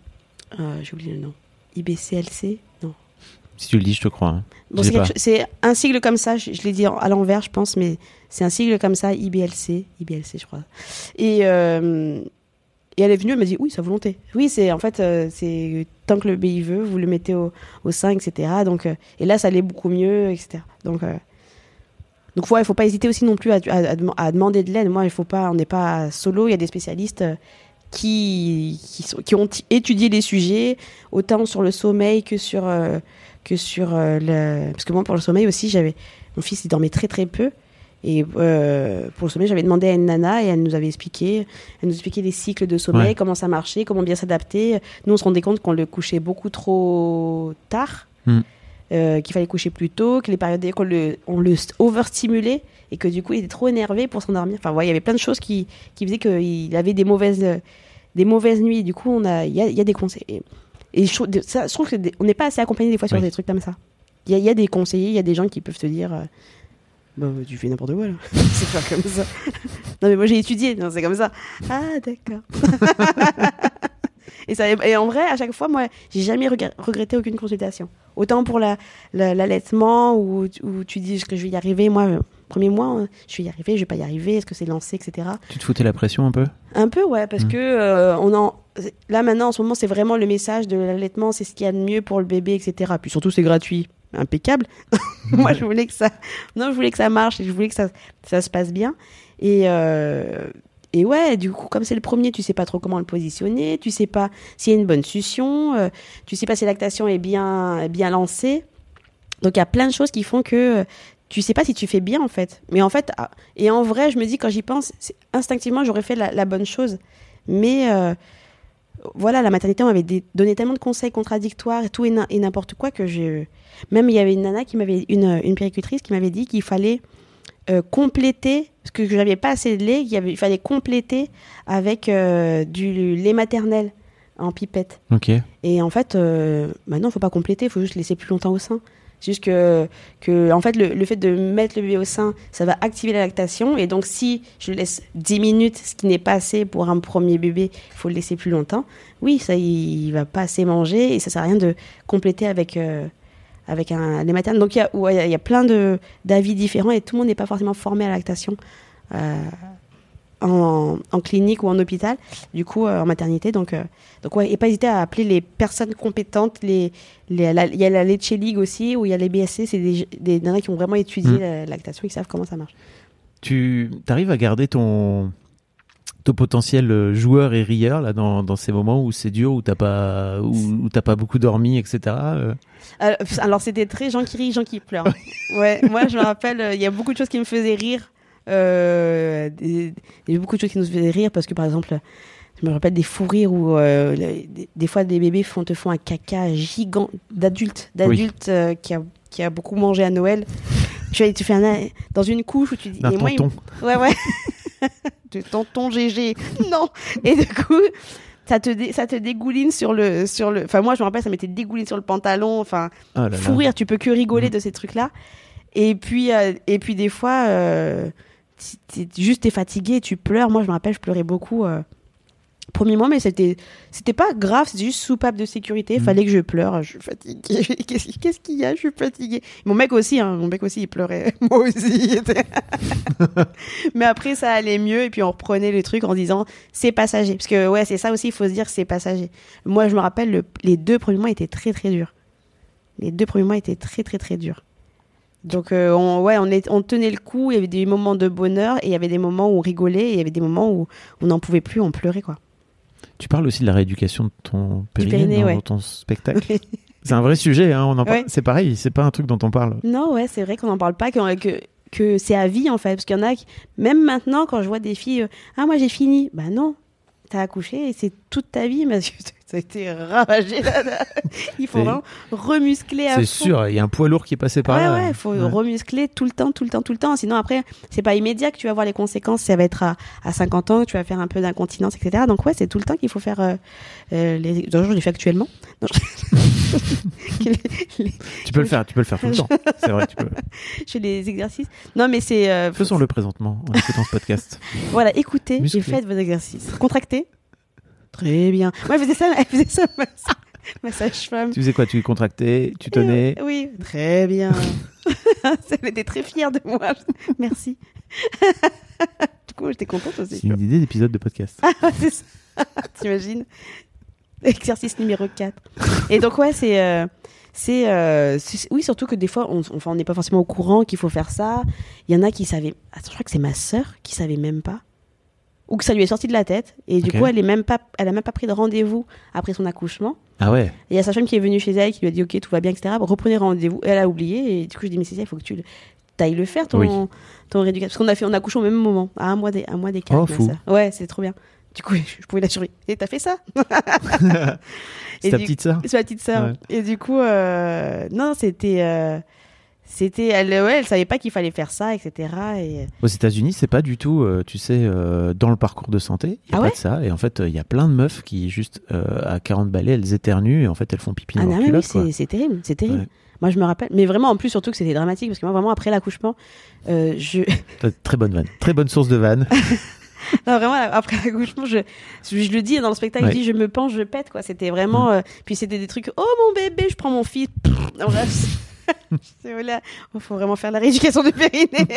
euh, J'ai oublié le nom. IBCLC Non. Si tu le dis, je te crois. hein. Bon, c'est un sigle comme ça, je, je l'ai dit à l'envers, je pense, mais c'est un sigle comme ça, IBLC, IBLC, je crois. Et, euh, et elle est venue, elle m'a dit oui, sa volonté. Oui, c'est en fait, euh, c'est tant que le bébé veut, vous le mettez au, au sein, etc. Donc, euh, et là, ça allait beaucoup mieux, etc. Donc, euh, donc ouais, faut pas hésiter aussi non plus à, à- à dem- à demander de l'aide. Moi, il faut pas, on n'est pas solo. Il y a des spécialistes euh, qui qui, ont étudié les sujets autant sur le sommeil que sur que sur le parce que moi pour le sommeil aussi j'avais mon fils il dormait très très peu et euh, pour le sommeil j'avais demandé à une nana et elle nous avait expliqué elle nous expliquait les cycles de sommeil Ouais. comment ça marchait comment bien s'adapter nous on se rendait compte qu'on le couchait beaucoup trop tard Hmm. euh, qu'il fallait coucher plus tôt que les périodes qu'on le on le overstimulait et que du coup il était trop énervé pour s'endormir enfin ouais, il y avait plein de choses qui qui faisaient qu'il avait des mauvaises des mauvaises nuits du coup on a il y a, il y a des conseils et, et je, trouve- ça, je trouve qu'on n'est pas assez accompagné des fois sur Oui. des trucs comme ça il y a, il y a des conseillers il y a des gens qui peuvent te dire euh, bah, tu fais n'importe quoi là. C'est pas comme ça. Non mais moi j'ai étudié. Non c'est comme ça. Ah d'accord. Et, ça, et en vrai à chaque fois moi j'ai jamais regretté aucune consultation. Autant pour la- la- l'allaitement où, où tu dis que je vais y arriver moi euh, premier mois euh, je vais y arriver je vais pas y arriver est-ce que c'est lancé etc Tu te foutais la pression un peu? Un peu, ouais, parce Mm. que euh, on en là maintenant en ce moment c'est vraiment le message de l'allaitement, c'est ce qu'il y a de mieux pour le bébé, etc. Puis surtout c'est gratuit, impeccable. Moi je voulais que ça, non je voulais que ça marche et je voulais que ça, ça se passe bien. Et euh, et ouais, du coup comme c'est le premier, tu sais pas trop comment le positionner, tu sais pas s'il y a une bonne succion, euh, tu sais pas si lactation est bien bien lancée. Donc il y a plein de choses qui font que euh, tu sais pas si tu fais bien en fait. Mais en fait, ah, et en vrai, je me dis quand j'y pense, instinctivement j'aurais fait la, la bonne chose. Mais euh, voilà, la maternité, on m'avait donné tellement de conseils contradictoires et tout et, n'importe quoi que je. Même il y avait une nana qui m'avait, une, une péricultrice qui m'avait dit qu'il fallait euh, compléter, parce que je n'avais pas assez de lait, qu'il il fallait compléter avec euh, du lait maternel en pipette. Ok. Et en fait, euh, maintenant, il faut pas compléter, il faut juste laisser plus longtemps au sein. C'est juste que, que en fait, le, le fait de mettre le bébé au sein, ça va activer la lactation. Et donc, si je laisse 10 minutes, ce qui n'est pas assez pour un premier bébé, il faut le laisser plus longtemps. Oui, ça, il, il va pas assez manger et ça sert à rien de compléter avec, euh, avec un lait maternel. Donc, il y a, ouais, y a- plein d'avis différents et tout le monde n'est pas forcément formé à la lactation. euh, en, en clinique ou en hôpital, du coup euh, en maternité. Donc, euh, donc ouais, et pas hésiter à appeler les personnes compétentes. Les, il y a la Leche League aussi, où il y a les BSC, c'est des, des nanas qui ont vraiment étudié Mm. la lactation qui savent comment ça marche. Tu arrives à garder ton ton potentiel euh, joueur et rieur là dans, dans ces moments où c'est dur où t'as pas où, où t'as pas beaucoup dormi etc euh. Alors, alors, c'était très gens qui rient, gens qui pleurent. ouais, moi je me rappelle, il y a beaucoup de choses qui me faisaient rire. Euh, des- il y a beaucoup de choses qui nous faisaient rire parce que par exemple, je me rappelle des fous rires où euh, des, des fois des bébés font, te font un caca gigant d'adultes, d'adultes euh, qui, a, qui a beaucoup mangé à Noël. tu, tu fais un, dans une couche où tu dis. et moi, il- Ouais, ouais. de tonton GG. Non. Et du coup, ça te, dé- ça te dégouline sur le, sur le. Enfin, moi, je me rappelle, ça m'était dégouline sur le pantalon. Enfin, Oh là là. fou rire, tu peux que rigoler Mhm. de ces trucs-là. Et puis, euh, et puis des fois, t'es- juste t'es fatigué, tu pleures. Moi, je me rappelle, je pleurais beaucoup. euh, Premier mois, mais c'était c'était pas grave, c'était juste soupape de sécurité. Il Mhm. fallait que je pleure. Je suis fatiguée. Qu'est-ce qu'est-ce qu'il y a? Je suis fatiguée. Mon mec aussi, hein, mon mec aussi, il pleurait. Moi aussi. mais après, ça allait mieux. Et puis, on reprenait le truc en disant c'est passager. Parce que, ouais, c'est ça aussi, il faut se dire c'est passager. Moi, je me rappelle, le- les deux premiers mois étaient très, très durs. Les deux premiers mois étaient très, très, très durs. Donc, euh, on, ouais, on, est, on tenait le coup. Il y avait des moments de bonheur et il y avait des moments où on rigolait et il y avait des moments où on n'en pouvait plus, on pleurait, quoi. tu parles aussi de la rééducation de ton périnée, périnée, dans, ouais. dans ton spectacle c'est un vrai sujet hein, on en parle Ouais. c'est pareil c'est pas un truc dont on parle Non, ouais, c'est vrai qu'on n'en parle pas, que, que, que c'est à vie en fait. Parce qu'il y en a qui, même maintenant, quand je vois des filles, euh, ah, moi j'ai fini. Bah non, t'as accouché et c'est toute ta vie, parce que ça a été ravagé là. Il faut vraiment remuscler à c'est sûr il y a un poids lourd qui est passé par ouais, là ouais, faut Ouais. remuscler tout le temps, tout le temps, tout le temps. Sinon, après, c'est pas immédiat que tu vas voir les conséquences. Ça va être à, à 50 ans que tu vas faire un peu d'incontinence, etc. Donc, ouais, c'est tout le temps qu'il faut faire euh, euh, les. Je fais actuellement. Non, je... les- tu peux le faire tu peux le faire tout le temps c'est vrai tu peux je fais les exercices. Non, mais c'est. euh, faisons-le présentement en écoutant ce podcast Voilà, écoutez, Musclé. j'ai fait vos exercices. Contracté Très bien. Moi, elle faisait ça, elle faisait ça, ma, ma sage-femme. tu faisais quoi? Tu contractais? Tu tenais? Oui, très bien. elle était très fière de moi. Merci. coup, j'étais contente aussi. C'est une idée d'épisode de podcast. Ah, c'est ça. T'imagines? Exercice numéro 4. Et donc, ouais, c'est. euh, c'est, euh, c'est- oui, surtout que des fois, on enfin, on n'est pas forcément au courant qu'il faut faire ça. Il y en a qui savaient. Attends, je crois que c'est ma sœur qui savait même pas. Ou que ça lui est sorti de la tête. Et du coup, elle est même pas, elle a même pas pris de rendez-vous après son accouchement. Ah ouais. Et il y a sa femme qui est venue chez elle, qui lui a dit Ok, tout va bien, etc. Reprenez rendez-vous. Elle a oublié. Et du coup, je dis Mais c'est ça, il faut que tu ailles le faire, ton, Oui. ton rééducation. Parce qu'on a fait, on a couché au même moment, à un mois des- un mois. Oh, avec ma fou. sœur. Ouais, c'est trop bien. Du coup, je pouvais la surveiller. Et t'as fait ça? C'est ta petite sœur? C'est ma petite sœur. Ouais. Et du coup, euh, non, c'était. euh, c'était elle, ouais, elle savait pas qu'il fallait faire ça, etc. Et Aux États-Unis, c'est pas du tout, euh, tu sais, euh, dans le parcours de santé, il y a Ah pas ouais de ça. Et en fait, il y a plein de meufs qui, juste euh, à 40 balais, elles éternuent et en fait, elles font pipi ah dans non, leur oui, c'est terrible, c'est terrible. Ouais. Moi, je me rappelle, mais vraiment, en plus, surtout que c'était dramatique parce que moi, vraiment, après l'accouchement, euh, je, Très bonne vanne. Très bonne source de vanne. Non, vraiment, après l'accouchement, je, je, le dis dans le spectacle, Ouais. je dis je me penche, je pète, quoi. C'était vraiment. euh, puis c'était des trucs, oh mon bébé, je prends mon fils. C'est voilà, il faut vraiment faire la rééducation du périnée.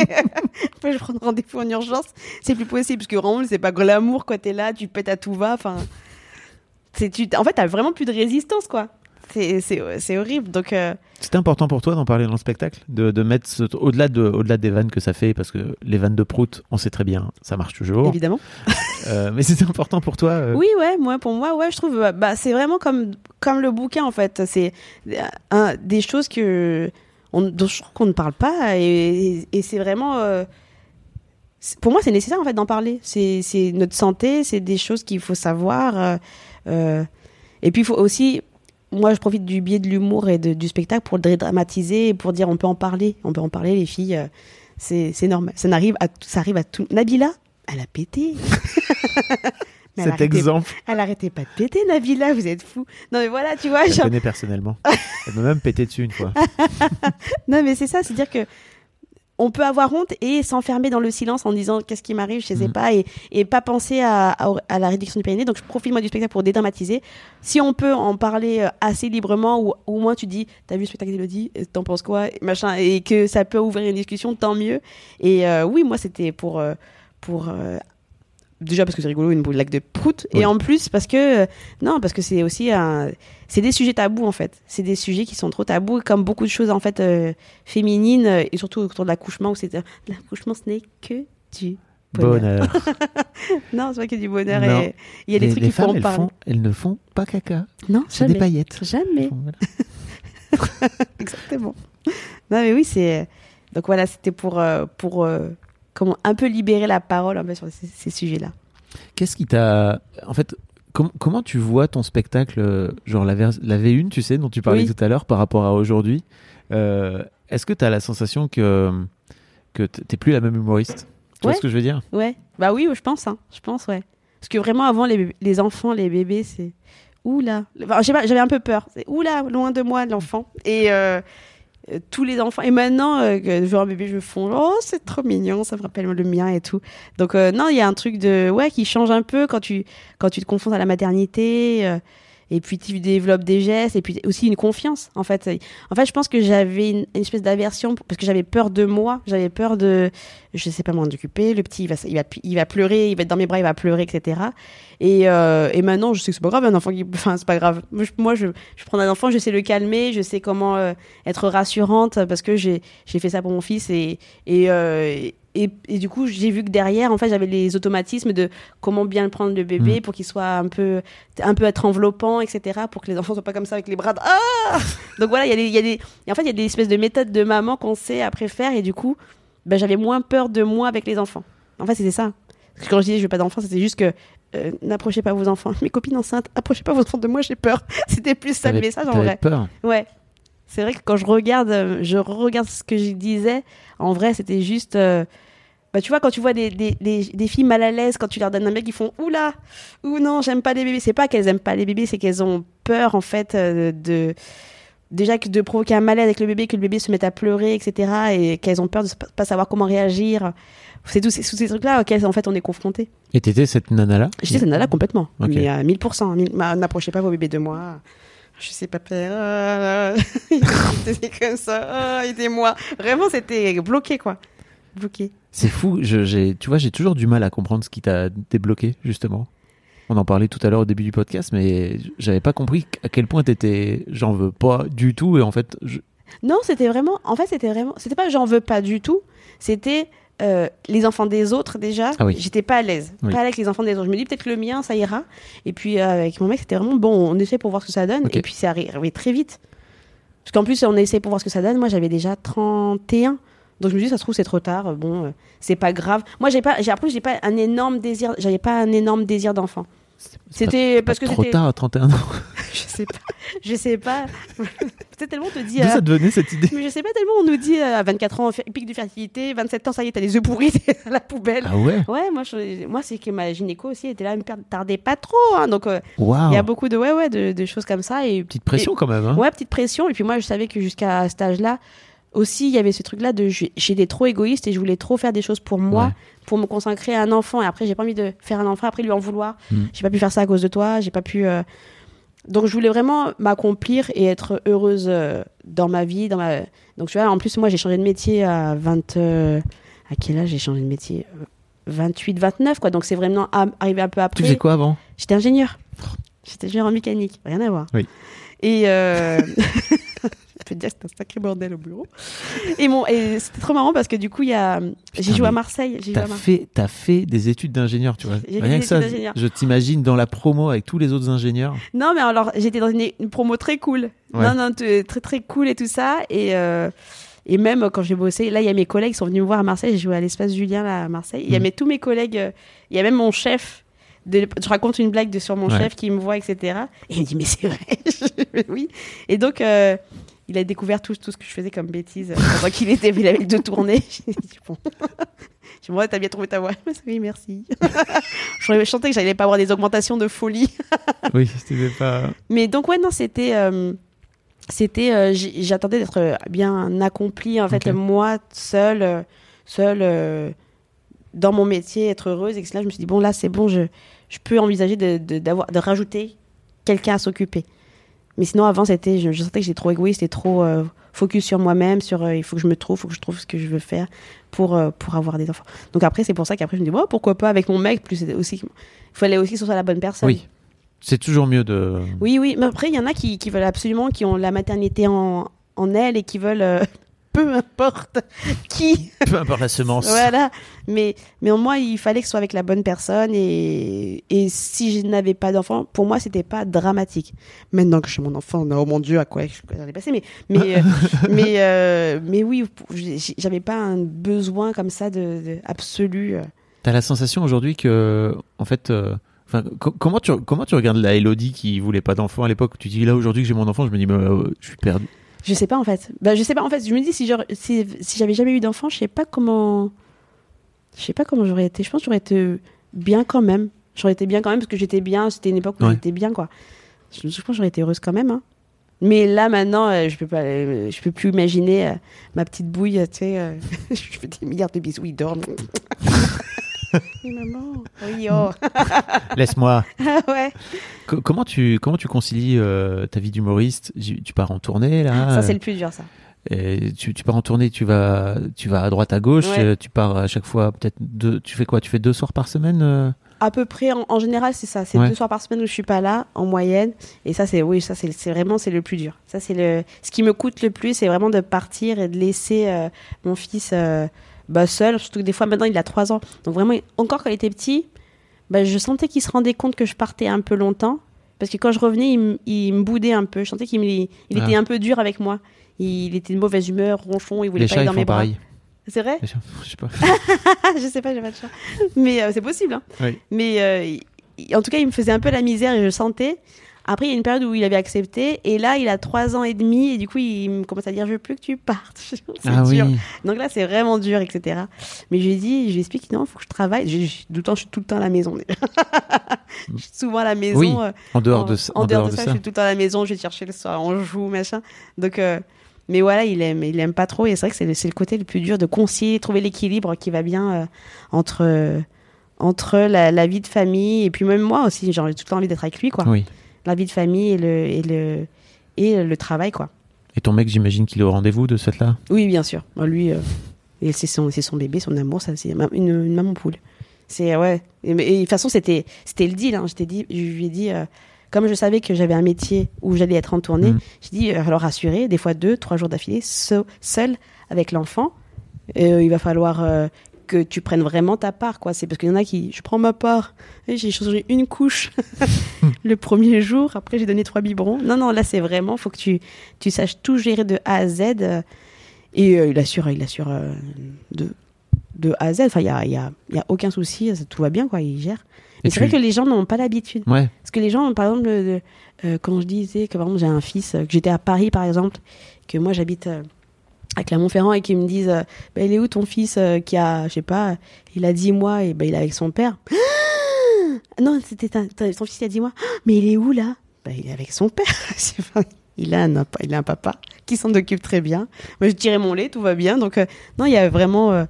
Après, je prends rendez-vous en urgence. C'est plus possible, parce que vraiment, c'est pas glamour, quoi. T'es là, tu pètes à tout va. Enfin, c'est, tu, en fait, t'as vraiment plus de résistance, quoi. C'est, c'est, c'est horrible. Donc, euh, C'était important pour toi d'en parler dans le spectacle de, de mettre ce- au-delà de, au-delà des vannes que ça fait, parce que les vannes de prout, on sait très bien, ça marche toujours. évidemment. Euh, mais c'était important pour toi. euh, Oui, ouais, moi, pour moi, ouais, je trouve, euh, bah, c'est vraiment comme, comme le bouquin, en fait. C'est euh, un, des choses que, on, dont je trouve qu'on ne parle pas, et, et c'est vraiment, euh, pour moi, c'est nécessaire, en fait, d'en parler. C'est, c'est notre santé, c'est des choses qu'il faut savoir. et puis, il faut aussi, moi, je profite du biais de l'humour et de- du spectacle pour le dédramatiser, et pour dire, on peut en parler, on peut en parler, les filles, euh, c'est, c'est normal. Ça n'arrive à, ça arrive à tout. Nabila, elle a pété. Mais elle cet arrêtait exemple, elle arrêtait pas de péter, Nabila, vous êtes fou. Non, mais voilà, tu vois. je genre- connais personnellement. Elle m'a même pété dessus une fois. Non, mais c'est ça, c'est-à-dire que on peut avoir honte et s'enfermer dans le silence en disant qu'est-ce qui m'arrive, je sais Mhm. pas, et, et pas penser à, à, à la réduction du périnée. Donc, je profite moi du spectacle pour dédramatiser. Si on peut en parler euh, assez librement, ou au moins tu dis, t'as vu le spectacle d'Elodie, euh, t'en penses quoi, et machin, et que ça peut ouvrir une discussion, tant mieux. Et euh, oui, moi, c'était pour. euh, pour euh, Déjà parce que c'est rigolo, une blague de prout. Oui. Et en plus parce que... euh, non, parce que c'est aussi un... C'est des sujets tabous, en fait. C'est des sujets qui sont trop tabous, comme beaucoup de choses, en fait, euh, féminines, euh, et surtout autour de l'accouchement, où c'est... euh, L'accouchement, ce n'est que du bonheur. Bonheur. Non, c'est pas que du bonheur. Non. Et il y a des les, trucs femmes, en elles, font, elles ne font pas caca. Non, C'est des paillettes. Jamais. Font- voilà. Exactement. Non, mais oui, c'est. Donc voilà, c'était pour, euh, pour comment, un peu libérer la parole un peu sur ces, ces sujets-là. Qu'est-ce qui t'a. En fait, com- comment tu vois ton spectacle, euh, genre la, la V1, tu sais, dont tu parlais Oui. tout à l'heure, par rapport à aujourd'hui Euh, Est-ce que tu as la sensation que, que t'es plus la même humoriste? Tu vois ce que je veux dire? Ouais. Bah oui, je pense. Hein. Je pense, ouais. Parce que vraiment, avant, les, les enfants, les bébés, c'est. Oula. Enfin, j'avais un peu peur. C'est oula, loin de moi, l'enfant. Et. euh, tous les enfants. Et maintenant euh, que je vois un bébé je fonds. Oh c'est trop mignon ça me rappelle le mien et tout. Donc euh, non il y a un truc de ouais qui change un peu quand tu quand tu te confrontes à la maternité euh, et puis tu développes des gestes et puis aussi une confiance en fait. En fait je pense que j'avais une, espèce d'aversion parce que j'avais peur de moi. J'avais peur de je sais pas m'en occuper. Le petit il va il va il va pleurer il va être dans mes bras il va pleurer etc et, euh, et maintenant je sais que c'est pas grave un enfant qui enfin c'est pas grave. Moi je, je, prends un enfant je sais le calmer je sais comment euh, être rassurante parce que j'ai j'ai fait ça pour mon fils et et, euh, et, et du coup j'ai vu que derrière en fait j'avais les automatismes de comment bien prendre le bébé Mm. pour qu'il soit un peu un peu être enveloppant etc pour que les enfants soient pas comme ça avec les bras de- ah donc voilà il y a des y a des en fait il y a des espèces de méthodes de maman qu'on sait après faire et du coup ben, j'avais moins peur de moi avec les enfants en fait c'était ça parce que quand je disais je veux pas d'enfants c'était juste que euh, n'approchez pas vos enfants mes copines enceintes approchez pas vos enfants de moi j'ai peur c'était plus ça le message en vrai peur. Ouais. C'est vrai que quand je regarde, euh, je regarde ce que je disais, en vrai, c'était juste. euh, bah, tu vois, quand tu vois des, des, des, des filles mal à l'aise, quand tu leur donnes un mec, ils font Oula Ou non, j'aime pas les bébés. C'est pas qu'elles aiment pas les bébés, c'est qu'elles ont peur, en fait, euh, de. Déjà que de provoquer un malaise avec le bébé, que le bébé se mette à pleurer, etc. Et qu'elles ont peur de s- pas savoir comment réagir. C'est tous ces, trucs-là auxquels, en fait, on est confronté. Et t'étais cette nana-là? J'étais cette nana complètement. Mais à 1000%. mille- bah, N'approchez pas vos bébés de moi. Je sais pas faire. Ah, C'était comme ça. Ah, Aidez-moi. Vraiment, c'était bloqué, quoi. Bloqué. C'est fou. Je, j'ai, tu vois, j'ai toujours du mal à comprendre ce qui t'a débloqué, justement. On en parlait tout à l'heure au début du podcast, mais j'avais pas compris à quel point t'étais, j'en veux pas du tout, et en fait, je- Non, c'était vraiment. En fait, c'était vraiment. C'était pas j'en veux pas du tout. C'était euh, les enfants des autres déjà. Ah oui. J'étais pas à l'aise. Oui. Pas avec les enfants des autres. Je me dis peut-être que le mien, ça ira. Et puis euh, avec mon mec, c'était vraiment bon. On essaie pour voir ce que ça donne. Et puis c'est arri- arrivé très vite. Parce qu'en plus, on essaie pour voir ce que ça donne. Moi, j'avais déjà 31. Donc je me dis, ça se trouve, c'est trop tard. Bon, euh, c'est pas grave. Moi, j'ai pas. J'ai après, j'ai pas un énorme désir. J'avais pas un énorme désir d'enfant. C'était parce que trop tard à 31 ans. Je sais pas. Je sais pas. Peut-être tellement on te dit. D'où ça devenait cette idée mais je sais pas tellement, on nous dit à 24 ans, pic de fertilité, 27 ans, ça y est, t'as les œufs pourris, à la poubelle. Ah ouais Ouais, moi, je- moi c'est que ma gynéco aussi était là, elle me tardait pas trop. hein, donc, euh, il y a beaucoup de, ouais, ouais, de, de choses comme ça. Et, Petite pression quand même. Hein. ouais, petite pression. Et puis moi, je savais que jusqu'à cet âge-là, aussi, il y avait ce truc-là de j'étais trop égoïste et je voulais trop faire des choses pour moi, Ouais. pour me consacrer à un enfant. Et après, j'ai pas envie de faire un enfant, après lui en vouloir. Mm. J'ai pas pu faire ça à cause de toi, j'ai pas pu. euh, Donc, je voulais vraiment m'accomplir et être heureuse euh, dans ma vie. Dans ma... Donc, tu vois, en plus, moi, j'ai changé de métier à 20. euh, À quel âge j'ai changé de métier? Euh, 28, 29, quoi. Donc, c'est vraiment arrivé un peu après. Tu faisais quoi avant? J'étais ingénieur. J'étais ingénieur en mécanique, rien à voir. Oui. Et peux te dire que c'était un sacré bordel au bureau. Et, mon... et c'était trop marrant parce que du coup, il y a... j'ai joué à Marseille. J'ai joué T'as à Marseille. fait, t'as fait des études d'ingénieur, tu vois. J'ai Rien que ça, je t'imagine dans la promo avec tous les autres ingénieurs. Non, mais alors, j'étais dans une, une promo très cool. Ouais. Non, non, t- très, très cool et tout ça. Et, euh, et même quand j'ai bossé, là, il y a mes collègues qui sont venus me voir à Marseille. J'ai joué à l'espace Julien, là, à Marseille. Il y a mes- tous mes collègues. euh, Il y a même mon chef. De, je raconte une blague de, sur mon Ouais. chef qui me voit, etc. Et il me dit, mais c'est vrai. Oui. Et donc, euh, il a découvert tout, tout ce que je faisais comme bêtise euh, pendant qu'il était, il avait deux tournées. J'ai dit, bon. Je me t'as bien trouvé ta voix. Oui, merci. je sentais que j'allais pas avoir des augmentations de folie. oui, c'était pas. Mais donc ouais non c'était euh, c'était euh, j'attendais d'être bien accomplie en fait moi seule seule euh, dans mon métier être heureuse et que là je me suis dit bon là c'est bon je je peux envisager de de rajouter quelqu'un à s'occuper mais sinon avant c'était je, je sentais que j'étais trop égoïste et trop euh, focus sur moi-même sur euh, il faut que je me trouve faut que je trouve ce que je veux faire pour euh, pour avoir des enfants donc après c'est pour ça qu'après je me dis bon pourquoi pas avec mon mec plus aussi il fallait aussi que ce soit la bonne personne Oui. C'est toujours mieux de. oui, oui, mais après, il y en a qui, qui veulent absolument, qui ont la maternité en, en elles et qui veulent, peu importe qui, Peu importe la semence. voilà. Mais, mais moi, il fallait que ce soit avec la bonne personne et, et si je n'avais pas d'enfant, pour moi, c'était pas dramatique. Maintenant que j'ai mon enfant, oh mon Dieu, à quoi j'en ai passé, mais, mais, euh, mais, euh, mais oui, j'avais pas un besoin comme ça de, de absolu. euh. T'as la sensation aujourd'hui que, en fait, euh, enfin, comment tu comment tu regardes la Elodie qui voulait pas d'enfant à l'époque? Tu dis là aujourd'hui que j'ai mon enfant, je me dis mais, euh, je suis perdu. Je sais pas en fait. Bah, je sais pas en fait. Je me dis si j'aurais- si, si j'avais jamais eu d'enfant, je sais pas comment. Je sais pas comment j'aurais été. Je pense que j'aurais été bien quand même. J'aurais été bien quand même parce que j'étais bien. C'était une époque où Ouais. j'étais bien quoi. Je, je pense que j'aurais été heureuse quand même. hein. Mais là maintenant, euh, je peux pas. euh, je peux plus imaginer euh, ma petite bouille. Tu sais, je fais des milliards de bisous. Il dort. Oui, maman. Oui, oh. Laisse-moi. ouais. Co- comment tu comment tu concilies euh, ta vie d'humoriste? Tu pars en tournée là? Ça c'est le plus dur ça. Et tu, tu pars en tournée, tu vas, tu vas à droite à gauche, Ouais. tu pars à chaque fois peut-être deux, tu fais quoi? Tu fais deux soirs par semaine euh? À peu près, en, en général, c'est ça. C'est Ouais. deux soirs par semaine où je suis pas là, en moyenne. Et ça, c'est oui, ça c'est c'est vraiment c'est le plus dur. Ça c'est le ce qui me coûte le plus, c'est vraiment de partir et de laisser euh, mon fils euh, bah, seul. Surtout que des fois maintenant il a trois ans, donc vraiment encore quand il était petit, bah, je sentais qu'il se rendait compte que je partais un peu longtemps. Parce que quand je revenais, il, me- il me boudait un peu. Je sentais qu'il il Ah. était un peu dur avec moi. Il était de mauvaise humeur, ronchon, il voulait Les pas chats aller ils dans font mes bras. pareil. C'est vrai? Chats, je sais pas. Je sais pas, j'ai pas de chat. Mais euh, c'est possible. Hein. Oui. Mais euh, en tout cas, il me faisait un peu la misère et je sentais. Après, il y a une période où il avait accepté. Et là, il a trois ans et demi. Et du coup, il me commence à dire Je veux plus que tu partes. c'est Ah dur. oui. Donc là, c'est vraiment dur, etc. Mais je lui ai dit Je lui explique Non, il faut que je travaille. Je, je, tout le temps, je suis tout le temps à la maison. je suis souvent à la maison. Oui, euh, En dehors de ça. en dehors de ça, je suis tout le temps à la maison, je vais chercher le soir, on joue, machin. Donc, euh, mais voilà, il aime, il aime pas trop. Et c'est vrai que c'est le, côté le plus dur de concilier, trouver l'équilibre qui va bien euh, entre, entre la, la vie de famille et puis même moi aussi. J'ai tout le temps envie d'être avec lui, quoi. Oui. La vie de famille et le, et le, et le travail, quoi. Et ton mec, j'imagine qu'il est au rendez-vous de cette là. Oui, bien sûr. Lui, euh, c'est son, c'est son bébé, son amour, ça, c'est une, une maman poule. C'est ouais. Et, de toute façon, c'était, c'était le deal. Hein. Je dit, je lui ai dit, euh, comme je savais que j'avais un métier où j'allais être en tournée, Mm. j'ai dit, euh, alors rassurer, des fois deux, trois jours d'affilée, so- seul avec l'enfant, il va falloir que tu prennes vraiment ta part, quoi. C'est parce qu'il y en a qui, je prends ma part. Et j'ai changé une couche le premier jour. Après, j'ai donné trois biberons. Non, non, là, c'est vraiment, faut que tu, tu saches tout gérer de A à Z. euh, et euh, il assure, il assure euh, de, de A à Z. Enfin, il y a, y a, y a aucun souci. ça- Tout va bien, quoi. Il gère. Mais c'est tu- vrai que les gens n'ont pas l'habitude. Ouais. Parce que les gens, par exemple, le- euh, quand je disais que par exemple, j'ai un fils, que j'étais à Paris par exemple, que moi j'habite à Clermont-Ferrand et qu'ils me disent euh, Bah, Il est où ton fils euh, qui a, je sais pas, il a 10 mois et bah, il est avec son père Ah Non, c'était ton fils il a 10 mois. Mais il est où là? Bah, Il est avec son père. Il, a un, papa- il a un papa qui s'en occupe très bien. Moi je tirais mon lait, tout va bien. Donc, euh, non, il y a vraiment. euh,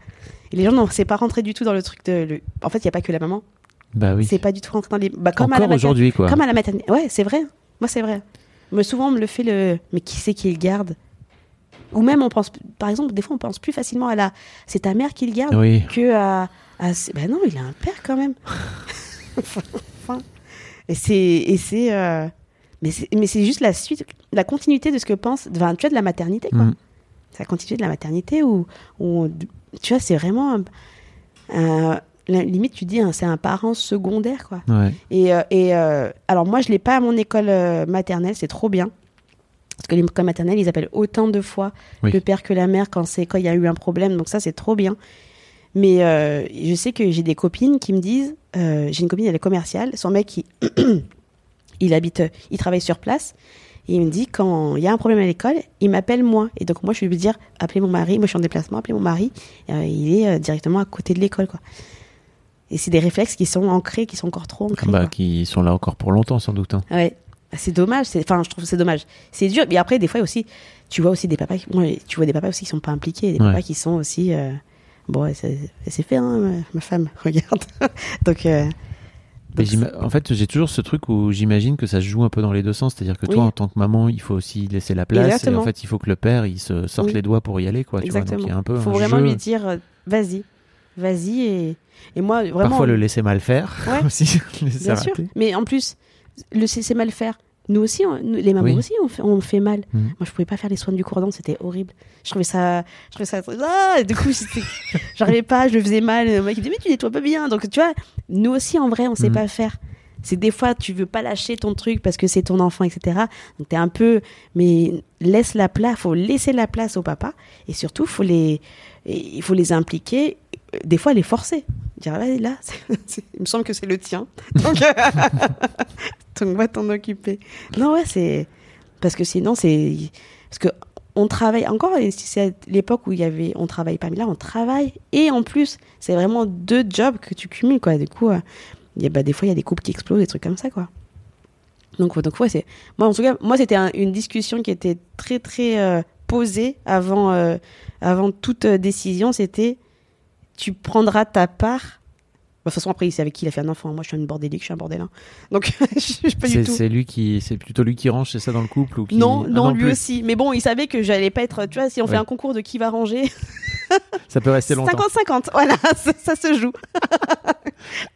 et les gens, non, c'est pas rentré du tout dans le truc de. le- En fait, il n'y a pas que la maman. Bah oui. C'est pas du tout rentré dans les. Bah, comme à la Encore aujourd'hui, quoi. comme à la maternité. Ouais, c'est vrai. Moi, c'est vrai. Mais souvent, on me le fait le. Mais qui c'est qui le garde? Ou même, on pense. Par exemple, des fois, on pense plus facilement à la. C'est ta mère qui le garde Oui. que à. à... Ben non, il a un père quand même. enfin. Et c'est. Et c'est. euh, Mais c'est mais c'est juste la suite, la continuité de ce que pense. Enfin, tu vois, de la maternité, quoi. Mm. C'est la continuité de la maternité où. où tu vois, c'est vraiment. limite, tu dis, hein, c'est un parent secondaire, quoi. Ouais. Et, euh, et, euh, alors moi, je l'ai pas à mon école euh, maternelle, c'est trop bien. Que l'école maternelle, ils appellent autant de fois Oui. le père que la mère quand c'est quand il y a eu un problème. Donc ça, c'est trop bien. Mais euh, je sais que j'ai des copines qui me disent, euh, j'ai une copine, elle est commerciale, son mec, il, il habite, il travaille sur place. Et il me dit, quand il y a un problème à l'école, il m'appelle moi. Et donc moi, je vais lui dire, appelez mon mari. Moi, je suis en déplacement, appelez mon mari. Euh, il est directement à côté de l'école, quoi. Et c'est des réflexes qui sont ancrés, qui sont encore trop ancrés. Bah, quoi. qui sont là encore pour longtemps, sans doute. hein. Ouais. Ah, C'est dommage. c'est- Enfin, je trouve que c'est dommage. C'est dur. Mais après, des fois aussi, tu vois aussi des papas. Qui, moi, tu vois des papas aussi qui sont pas impliqués, des Ouais. papas qui sont aussi. euh, Bon, c'est fait, hein, ma, ma femme. Regarde. donc. euh, donc, en fait, j'ai toujours ce truc où j'imagine que ça se joue un peu dans les deux sens. C'est-à-dire que toi, en tant que maman, il faut aussi laisser la place. Et en fait, il faut que le père, il se sorte Oui. les doigts pour y aller, quoi. Tu vois. Donc, il y a un peu faut un vraiment jeu. lui dire, euh, vas-y, vas-y et et moi vraiment. Parfois, le laisser mal faire Ouais. aussi. laisser Bien sûr. Mais en plus, le c'est mal faire. Nous aussi, on- nous- les mamans Oui. aussi, on fait, on fait mal. Mhm. Moi, je pouvais pas faire les soins du cordon, c'était horrible. Je trouvais ça, je trouvais ça, ah, du coup, j'arrivais pas, je le faisais mal. Le mec il dit mais tu nettoies pas bien. Donc tu vois, nous aussi en vrai, on sait Mhm. pas faire. C'est des fois tu veux pas lâcher ton truc parce que c'est ton enfant, etc. Donc t'es un peu, mais laisse la place. Faut laisser la place au papa et surtout faut les, il faut les impliquer. Des fois les forcer. Dire là, il me semble que c'est le tien. Donc, donc va t'en occuper. Non ouais c'est parce que sinon c'est parce que on travaille encore c'est l'époque où il y avait on travaille pas mais là on travaille et en plus c'est vraiment deux jobs que tu cumules quoi du coup euh, y bah, des fois il y a des couples qui explosent des trucs comme ça quoi donc donc ouais c'est moi en tout cas moi c'était un- une discussion qui était très très euh, posée avant euh, avant toute décision c'était tu prendras ta part de toute façon après il sait avec qui il a fait un enfant moi je suis une bordélique je suis un bordelin donc je suis pas du C'est tout c'est lui qui, c'est plutôt lui qui range, c'est ça dans le couple ou qui... non, Ah non, lui plus. aussi. Mais bon, il savait que j'allais pas être. Tu vois, si on fait un concours de qui va ranger, Ça peut rester longtemps. 50-50. Voilà, ça, ça se joue.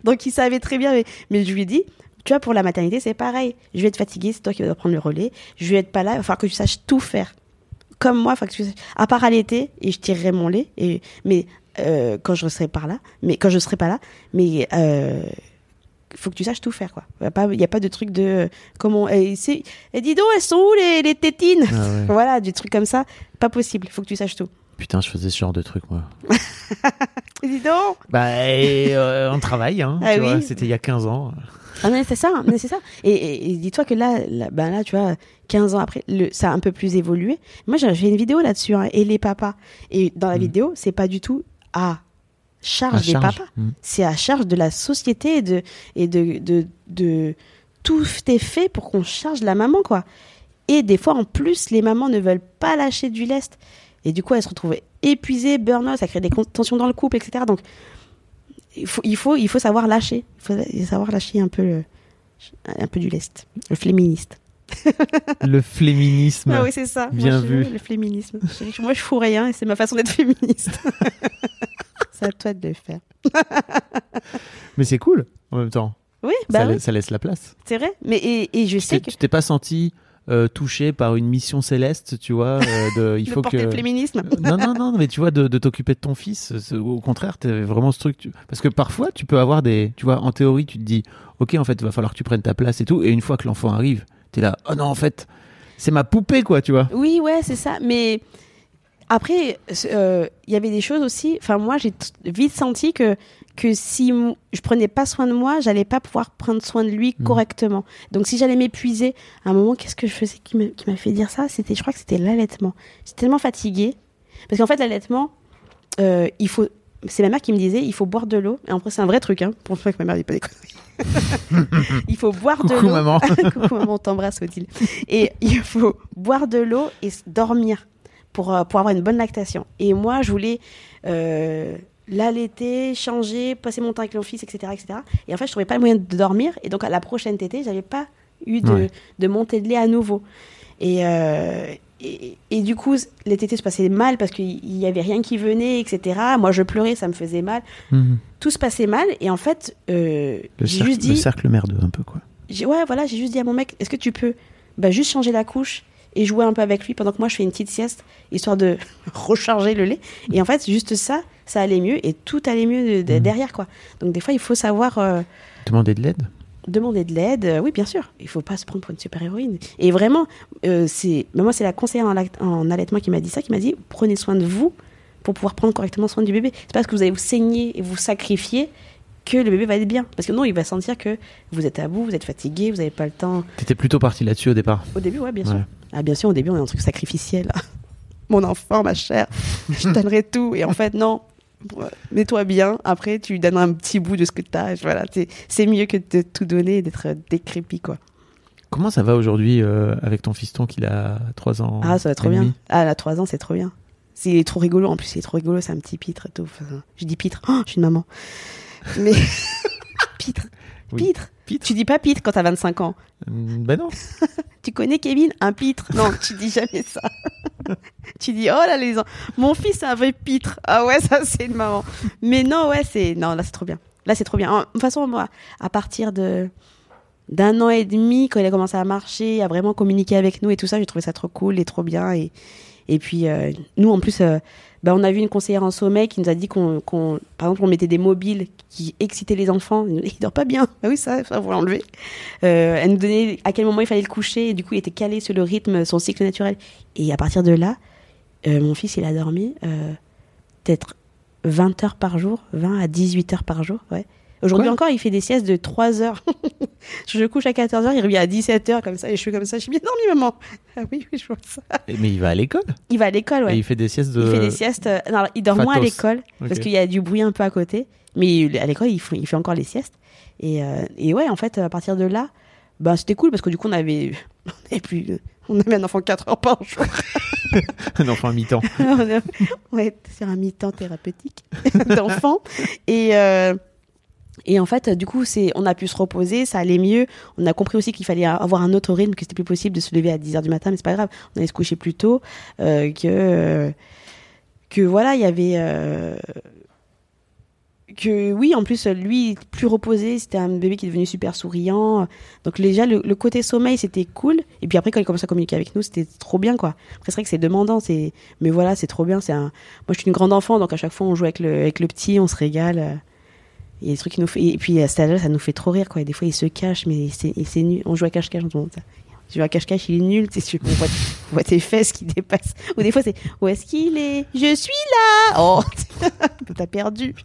Donc il savait très bien. Mais, mais je lui ai dit, tu vois, pour la maternité, c'est pareil. Je vais être fatiguée, c'est toi qui vas prendre le relais. Je vais être pas là, il va falloir que tu saches tout faire. Comme moi, il faut que tu saches. À part allaiter, et je tirerai mon lait. Et, mais euh, quand je serai par là, mais quand je serai pas là, mais. Euh, faut que tu saches tout faire quoi. Il n'y a, pas- y a pas de truc de euh, comment et, et dis donc elles sont où les, les tétines? Ah ouais. Voilà, des trucs comme ça, pas possible. Faut que tu saches tout. Putain, je faisais ce genre de truc, moi. Dis donc Bah, euh, on travaille, hein. Ah oui. C'était il y a 15 ans. Ah mais c'est ça, c'est ça. Et, et- et dis-toi que là, là, ben là, tu vois, 15 ans après, le, ça a un peu plus évolué. Moi, j'ai fait une vidéo là-dessus, hein, et les papas. Et dans la Mm. vidéo, c'est pas du tout à charge À des charge. papas. Mm. C'est à charge de la société et de et de de, de tout est fait pour qu'on charge la maman quoi. Et des fois, en plus, les mamans ne veulent pas lâcher du lest. Et du coup, elles se retrouvent épuisées, burn-out, ça crée des tensions dans le couple, etc. Donc, il faut, il faut, il faut savoir lâcher. Il faut savoir lâcher un peu, le- un peu du lest. Le féministe. Le féminisme. Ah oui, c'est ça. Bien Moi, je- vu. Le féminisme. Moi, je fous rien et c'est ma façon d'être féministe. c'est à toi de le faire. Mais c'est cool en même temps. Oui, ça, bah oui, ça laisse la place. c'est vrai. Mais et, et je Tu sais t'es- que tu t'es pas senti euh, touché par une mission céleste, tu vois euh, de, Il faut que. le féminisme. non, non, non, mais tu vois, de, de t'occuper de ton fils, au contraire, t'es vraiment ce truc. tu- Parce que parfois, tu peux avoir des. Tu vois, en théorie, tu te dis, ok, en fait, il va falloir que tu prennes ta place et tout. Et une fois que l'enfant arrive, t'es là, oh non, en fait, c'est ma poupée, quoi, tu vois. Oui, ouais, c'est ça. Mais après, euh, il y avait des choses aussi. Enfin, moi, j'ai vite senti que que si je prenais pas soin de moi, j'allais pas pouvoir prendre soin de lui Mhm. correctement. Donc, si j'allais m'épuiser, à un moment, qu'est-ce que je faisais qui m'a fait dire ça? C'était, je crois que c'était l'allaitement. J'étais tellement fatiguée parce qu'en fait, l'allaitement, euh, il faut. C'est ma mère qui me disait, il faut boire de l'eau. Et après, c'est un vrai truc, hein, pour fois que ma mère dit pas des conneries. il faut boire de Coucou, l'eau. maman. Coucou maman, t'embrasse Odile. Et il faut boire de l'eau et dormir pour, euh, pour avoir une bonne lactation. Et moi, je voulais euh, l'allaiter, changer, passer mon temps avec mon fils, etc., etc. Et en fait, je trouvais pas le moyen de dormir. Et donc, à la prochaine tétée, j'avais pas eu de, Ouais. de montée de lait à nouveau. Et, euh, et, et du coup, les tétés se passaient mal parce qu'il y avait rien qui venait, etc. Moi, je pleurais, ça me faisait mal. Mhm. Tout se passait mal. Et en fait, euh, Le, j'ai juste le dit... cercle merdeux, un peu, quoi. J'ai- ouais, voilà, j'ai juste dit à mon mec, est-ce que tu peux bah, juste changer la couche et jouer un peu avec lui pendant que moi je fais une petite sieste, histoire de recharger le lait. Et en fait, juste ça, ça allait mieux et tout allait mieux de- de- Mhm. derrière, quoi. Donc des fois, il faut savoir euh, Demander de l'aide? demander de l'aide. Euh, oui, bien sûr, il faut pas se prendre pour une super-héroïne. Et vraiment, euh, c'est mais moi, c'est la conseillère en, allaitement qui m'a dit ça, qui m'a dit, prenez soin de vous pour pouvoir prendre correctement soin du bébé. C'est pas parce que vous allez vous saigner et vous sacrifier que le bébé va être bien. Parce que non, il va sentir que vous êtes à bout, vous êtes fatigué, vous n'avez pas le temps. T'étais plutôt parti là-dessus au départ? Au début, ouais, bien Ouais. sûr. Ah, bien sûr, au début, on est un truc sacrificiel. Mon enfant, ma chère, je donnerai tout. Et en fait, non. Mets-toi bien. Après, tu lui donnes un petit bout de ce que tu as. Voilà, c'est- c'est mieux que de tout donner et d'être décrépit, quoi. Comment ça va aujourd'hui euh, avec ton fiston qu'il a 3 ans Ah, ça va trop bien. Ah, elle a 3 ans, c'est trop bien. C'est- Il est trop rigolo. En plus, il est trop rigolo. C'est un petit pitre et tout. Enfin, je dis pitre. Oh, je suis une maman. Mais. pitre. Oui. Pitre. Pitre Tu dis pas pitre quand t'as 25 ans. Ben non. Tu connais Kevin? Un pitre Non, tu dis jamais ça. tu dis oh là les ans. Mon fils c'est un vrai pitre. Ah ouais, ça c'est maman. Mais non, ouais, c'est non, là c'est trop bien. Là c'est trop bien. En- De toute façon, moi, à partir de d'un an et demi, quand il a commencé à marcher, à vraiment communiquer avec nous et tout ça, j'ai trouvé ça trop cool et trop bien. Et, et puis euh, nous, en plus, euh, bah, on a vu une conseillère en sommeil qui nous a dit qu'on, par exemple, on mettait des mobiles qui excitaient les enfants. Il dort pas bien. Ah oui, ça, ça, faut l'enlever. Euh, elle nous donnait à quel moment il fallait le coucher. Et du coup, il était calé sur le rythme, son cycle naturel. Et à partir de là, mon fils, il a dormi peut-être 20 heures par jour, 20 à 18 heures par jour. Ouais. Aujourd'hui encore, il fait des siestes de 3 heures. je couche à 14 heures, il revient à 17 heures comme ça, et je suis comme ça. Je suis bien dormi, maman. Ah oui, oui, je vois ça. Et- Mais il va à l'école Il va à l'école, ouais. et il fait des siestes de. Il fait des siestes. euh, non, alors, il dort moins à l'école parce qu'il y a du bruit un peu à côté. Mais à l'école, il fait, il fait encore les siestes. Et, euh, et ouais, en fait, à partir de là, ben, c'était cool parce que du coup, on avait, on avait plus, on avait un enfant 4 heures par jour. un enfant à mi-temps. Ouais, sur un mi-temps thérapeutique d'enfant. Et, euh, et en fait, du coup, c'est, on a pu se reposer, ça allait mieux. On a compris aussi qu'il fallait avoir un autre rythme, que c'était plus possible de se lever à 10h du matin, mais c'est pas grave. On allait se coucher plus tôt. euh, que, que voilà, il y avait. euh, que oui, en plus, lui, plus reposé, c'était un bébé qui est devenu super souriant. Donc, déjà, le, côté sommeil, c'était cool. Et puis après, quand il commençait à communiquer avec nous, c'était trop bien, quoi. Après, c'est vrai que c'est demandant, c'est... mais voilà, c'est trop bien. C'est un... Moi, je suis une grande enfant, donc à chaque fois, on joue avec le, avec le petit, on se régale. Euh. Il y a des trucs qui nous fait. Et puis à cet âge-là, ça nous fait trop rire, quoi. Et des fois, il se cache, mais c'est nul. On joue à cache-cache, on ça. Tu joues à cache-cache, il est nul, tu sais, on voit, on voit tes fesses qui dépassent. Ou des fois, c'est Où est-ce qu'il est? Je suis là Oh T'as perdu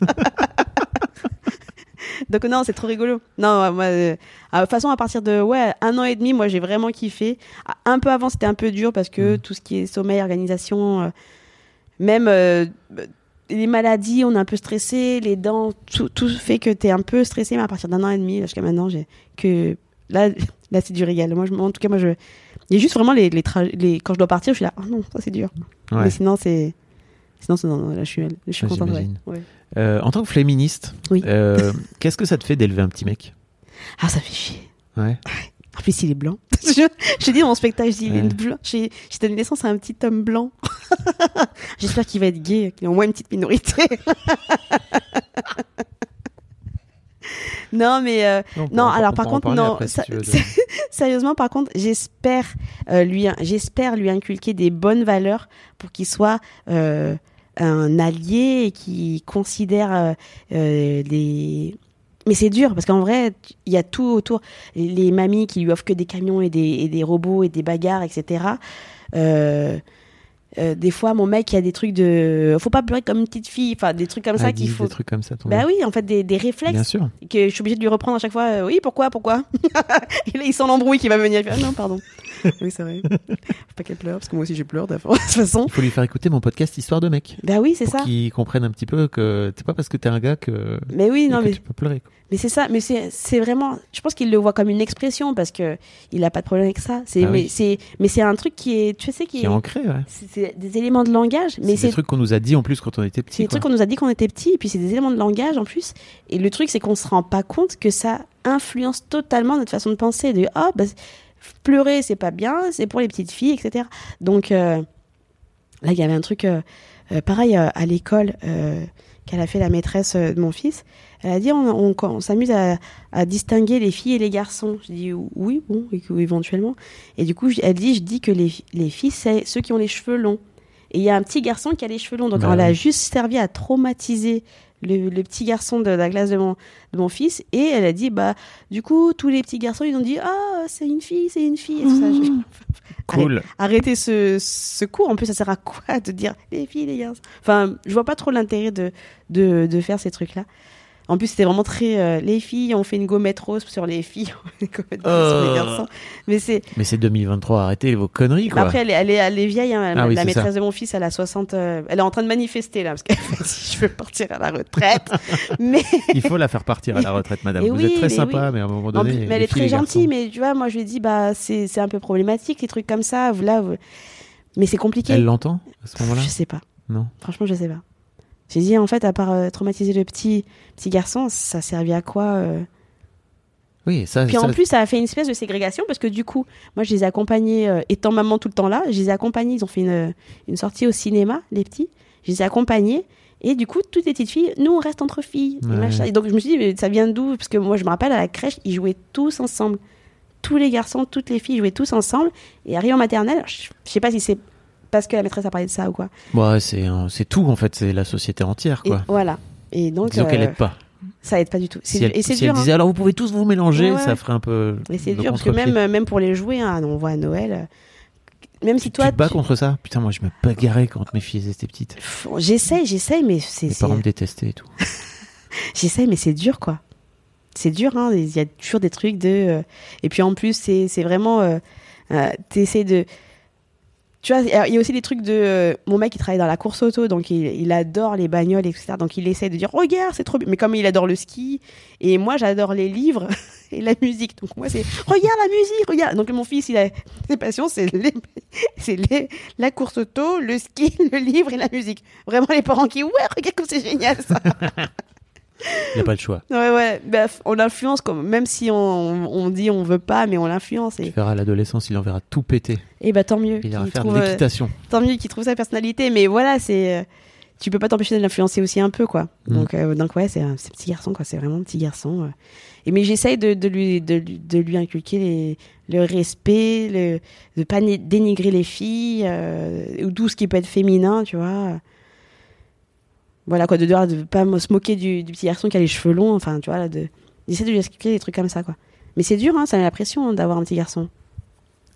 Donc, non, c'est trop rigolo. Non, moi, euh, de toute façon, à partir de ouais, un an et demi, moi, j'ai vraiment kiffé. Un peu avant, c'était un peu dur parce que tout ce qui est sommeil, organisation, euh, même euh, les maladies, on est un peu stressé, les dents, tout, tout fait que tu es un peu stressé, mais à partir d'un an et demi, jusqu'à maintenant, j'ai que là, là c'est du régal. Moi, je, en tout cas, moi, je. Il y a juste vraiment les, les, les quand je dois partir, je suis là, oh non, ça c'est dur. Ouais. Mais sinon, c'est. Sinon, c'est- non, non, là, je suis, je suis contente. Ouais. j'imagine. Ouais. Euh, en tant que féministe, Oui. euh, qu'est-ce que ça te fait d'élever un petit mec? Ah, ça fait chier. Ouais. En plus, il est blanc. je, je dis dans mon spectacle, je dis, il est blanc. J'ai j'ai donné naissance à un petit homme blanc. J'espère qu'il va être gay, qu'il est au moins une petite minorité. non, mais euh, non, alors par contre, non. après, si Sérieusement, par contre, j'espère euh, lui, j'espère lui inculquer des bonnes valeurs pour qu'il soit euh, un allié et qui considère les. Mais c'est dur parce qu'en vrai, il y a tout autour. Les mamies qui lui offrent que des camions et des, et des robots et des bagarres, etc. Euh, euh, des fois, mon mec, il y a des trucs de. Faut pas pleurer comme une petite fille. Enfin, des trucs comme Ah, ça qu'il faut. Des trucs comme ça, ton Bah oui, en fait, des, des Bien réflexes sûr. que je suis obligée de lui reprendre à chaque fois. euh, oui, pourquoi, pourquoi? Et là, il sent l'embrouille qui va venir. Fait, ah non, pardon. oui, c'est vrai. Faut pas qu'elle pleure, parce que moi aussi, j'ai pleure de toute façon. Il faut lui faire écouter mon podcast Histoire de mec. Bah oui, c'est ça. qu'il comprenne un petit peu que c'est pas parce que t'es un gars que, Mais oui, non, mais, tu peux pleurer. quoi. mais c'est ça. Mais c'est c'est vraiment. Je pense qu'il le voit comme une expression parce que il a pas de problème avec ça. C'est Ah mais oui. c'est mais c'est un truc qui est. Tu sais qui Qui est ancré, ouais. c'est c'est des éléments de langage. Mais C'est des c'est trucs qu'on nous a dit en plus quand on était C'est petit. des trucs qu'on nous a dit qu'on était petits, et puis c'est des éléments de langage en plus. Et le truc, c'est qu'on se rend pas compte que ça influence totalement notre façon de penser. De ah, bah, pleurer, c'est pas bien, c'est pour les petites filles, etc. Donc euh, là, il y avait un truc euh, euh, pareil à l'école qu'elle a fait la maîtresse de mon fils. Elle a dit on, on- on s'amuse à, à distinguer les filles et les garçons. Je dis oui, bon, éventuellement. Et du coup, elle dit je dis que les, les filles, c'est ceux qui ont les cheveux longs. Et il y a un petit garçon qui a les cheveux longs. Donc Bah elle a oui. juste servi à traumatiser le, le petit garçon de la classe de mon, de mon fils. Et elle a dit, bah, du coup, tous les petits garçons, ils ont dit, ah, c'est une fille, c'est une fille. Et tout ça. Je- Cool. Arrêtez ce, ce cours. En plus, ça sert à quoi de dire les filles, les garçons? Enfin, je vois pas trop l'intérêt de, de, de faire ces trucs-là. En plus, c'était vraiment très. euh, les filles, on fait une gommette rose sur les filles, on fait une gommette rose sur les Oh. garçons. Mais c'est. Mais c'est 2023, arrêtez vos conneries, quoi. Après, elle est, elle est, elle est vieille. hein. Ah oui, la maîtresse ça. de mon fils, elle a 60. euh, elle est en train de manifester, là, parce qu'elle fait si je veux partir à la retraite. mais. Il faut la faire partir à la retraite, madame. Et Vous oui, êtes très mais sympa, oui. mais à un moment En donné. plus- mais elle est très gentille, mais tu vois, moi je lui ai dit, bah, c'est un peu problématique, les trucs comme ça. Là, vous- Mais c'est compliqué. Elle l'entend à ce moment-là? Je sais pas. Non. Franchement, je sais pas. J'ai dit, en fait, à part euh, traumatiser le petit, petit garçon, ça servait à quoi euh? Oui, ça. Puis ça- en plus, ça a fait une espèce de ségrégation parce que du coup, moi, je les ai accompagnés, euh, étant maman tout le temps là, je les ai accompagnés. Ils ont fait une, une sortie au cinéma, les petits. Je les ai accompagnés. Et du coup, toutes les petites filles, nous, on reste entre filles. et Ouais. machin. Et donc, je me suis dit, mais ça vient d'où? Parce que moi, je me rappelle, à la crèche, ils jouaient tous ensemble. Tous les garçons, toutes les filles jouaient tous ensemble. Et arrivé en maternelle, je sais pas si c'est parce que la maîtresse a parlé de ça ou quoi. Ouais, c'est c'est tout, en fait. C'est la société entière, Et quoi. voilà. Et donc, Disons qu'elle euh, aide pas. ça aide pas du tout. Si elle, et c'est si dur. elle hein. disait alors vous pouvez tous vous mélanger, Ouais, ouais. ça ferait un peu. Mais c'est dur parce que même, euh, même pour les jouets, hein, on voit à Noël, euh, même si Tu, toi. tu te bats tu- contre ça Putain, moi je me bagarrais quand mes filles étaient petites. J'essaye, j'essaye, mais c'est. Mes parents me détestaient et tout. J'essaye, mais c'est dur, quoi. C'est dur, hein. Il y a toujours des trucs de. euh, Et puis en plus, c'est vraiment. Euh, euh, T'essaies de. Tu vois, il y a- aussi des trucs de. euh, Mon mec, il travaille dans la course auto, donc il, adore les bagnoles, etc. Donc il essaie de dire Regarde, c'est trop bien. Mais comme il adore le ski, et moi, j'adore les livres et la musique. Donc moi, c'est Regarde la musique, regarde. Donc mon fils, il a ses passions, c'est les... les... la course auto, le ski, le livre et la musique. Vraiment, les parents qui Ouais, regarde comme c'est génial ça. Il n'y a pas le choix. Ouais, ouais, bref, on l'influence, même si on, on dit on veut pas, mais on l'influence. Tu Et, verras à l'adolescence, il en verra tout péter. et bah tant mieux. Il ira faire trouve, de euh, l'équitation. tant mieux qu'il trouve sa personnalité, mais voilà, c'est. euh, Tu peux pas t'empêcher de l'influencer aussi un peu, quoi. Mm. Donc, euh, donc ouais, c'est un petit garçon, quoi. C'est vraiment un petit garçon. euh. Et mais j'essaye de, de, lui, de, lui- de lui inculquer les, le respect, le, de pas dénigrer les filles, euh, ou tout ce qui peut être féminin, tu vois. Voilà, quoi, de devoir de pas se moquer du, du petit garçon qui a les cheveux longs, enfin, tu vois, là, de. J'essaie de lui expliquer des trucs comme ça, quoi. Mais c'est dur, hein, ça met la pression hein, d'avoir un petit garçon.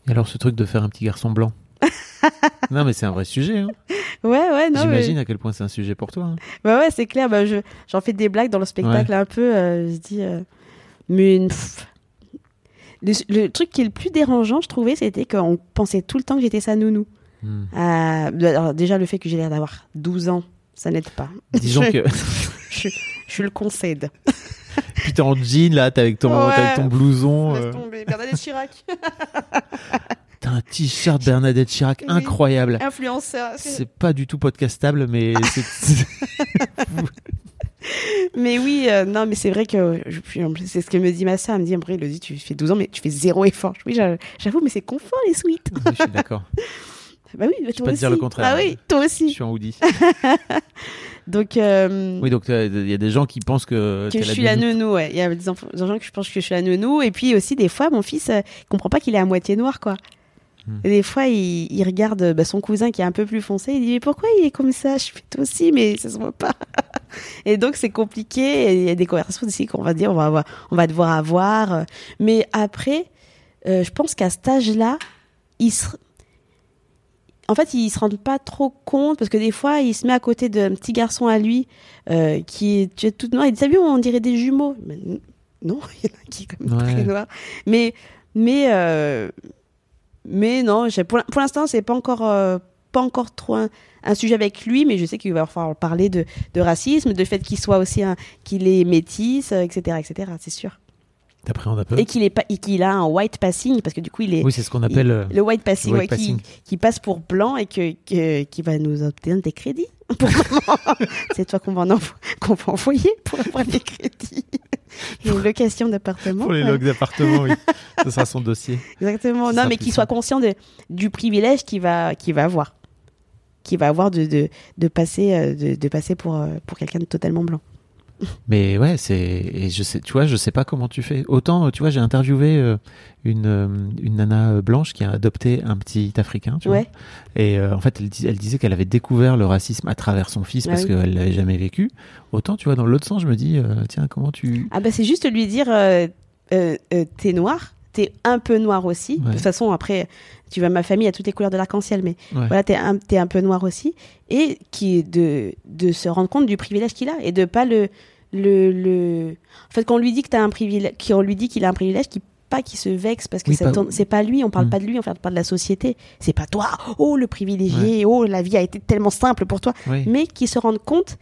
Et alors ce truc de faire un petit garçon blanc? Non mais c'est un vrai sujet. hein. Ouais, ouais, non. mais- J'imagine à quel point c'est un sujet pour toi. hein. Bah ouais, c'est clair. Bah je, j'en fais des blagues dans le spectacle un peu. euh, je dis, euh, mais une- pff. le, le truc qui est le plus dérangeant, je trouvais, c'était qu'on pensait tout le temps que j'étais sa nounou. Hmm. Euh, alors déjà le fait que j'ai l'air d'avoir 12 ans, ça n'aide pas. Disons je, que je, je le concède. puis t'es en jean là, t'es avec ton, Ouais. t'es avec ton blouson. Laisse euh, tomber, Bernadette Chirac, T'as un t-shirt Bernadette Chirac Oui. incroyable. influenceur. C'est pas du tout podcastable, mais mais oui, euh, non, mais c'est vrai que c'est ce que me dit ma soeur. Elle me dit, après, Elodie, tu fais 12 ans, mais tu fais zéro effort. Oui, j'a- j'avoue, mais c'est confort les. Oui, je suis d'accord. Bah oui, bah, peux toi pas te aussi. dire le contraire. Ah oui, toi Je aussi. suis en hoodie. Donc, euh, Oui, donc euh, il y a des gens qui pensent que, que je suis la nounou. ouais. Il y a des, enfants, des gens que je pense que je suis la nounou. Et puis aussi, des fois, mon fils euh, comprend pas qu'il est à moitié noir, quoi. Hmm. Et des fois, il, il regarde bah, son cousin qui est un peu plus foncé. Il dit Mais pourquoi il est comme ça? Je fais toi aussi, mais ça se voit pas. et donc, c'est compliqué. Il y a des conversations aussi qu'on va dire on va, avoir, on va devoir avoir. Mais après, euh, je pense qu'à cet âge-là, il se. En fait, ils se rendent pas trop compte parce que des fois, il se met à côté d'un petit garçon à lui euh, qui est, tu es toute noire. Il dit vu, on dirait des jumeaux. Mais non, il y en a qui est quand même Ouais. très noir. Mais, mais, euh, mais non, pour, l'in- pour l'instant, c'est pas encore, euh, pas encore trop un, un sujet avec lui, mais je sais qu'il va falloir parler de, de racisme, de fait qu'il soit aussi un, qu'il est métis, etc., etc. C'est sûr. T'appréhendes un peu Et qu'il a un white passing parce que du coup, il est Oui, c'est ce qu'on appelle. il- le white passing, le white ouais, qui- passing. Qui, passe pour blanc et que, que- qui va nous obtenir des crédits. C'est toi qu'on va, en envo- qu'on va envoyer pour avoir des crédits. Une location d'appartement. Pour les ouais. logs d'appartement, oui. Ce sera son dossier. Exactement. Non, mais qu'il soit conscient de, du privilège qu'il va, qu'il va avoir. Qu'il va avoir de, de, de passer, euh, de, de passer pour, euh, pour quelqu'un de totalement blanc. Mais ouais, c'est et je sais, tu vois, je sais pas comment tu fais. Autant, tu vois, j'ai interviewé euh, une euh, une nana blanche qui a adopté un petit africain, tu Ouais. vois. Et euh, en fait, elle, dis- elle disait qu'elle avait découvert le racisme à travers son fils Ah parce oui. qu'elle l'avait jamais vécu. Autant, tu vois, dans l'autre sens, je me dis, euh, tiens, comment tu Ah bah c'est juste lui dire euh, t'es noir, t'es un peu noir aussi. De toute façon après tu vois ma famille a toutes les couleurs de l'arc-en-ciel, mais Ouais. voilà t'es un t'es un peu noir aussi et qui de de se rendre compte du privilège qu'il a et de pas le le le en fait quand on lui dit que t'as un privilège, qu'on lui dit qu'il a un privilège, qu'il pas qu'il se vexe parce que Oui, pas- c'est pas lui, on parle Mm. pas de lui, on parle pas de la société, c'est pas toi, oh le privilégié, oh la vie a été tellement simple pour toi, Oui. mais qu'il se rende compte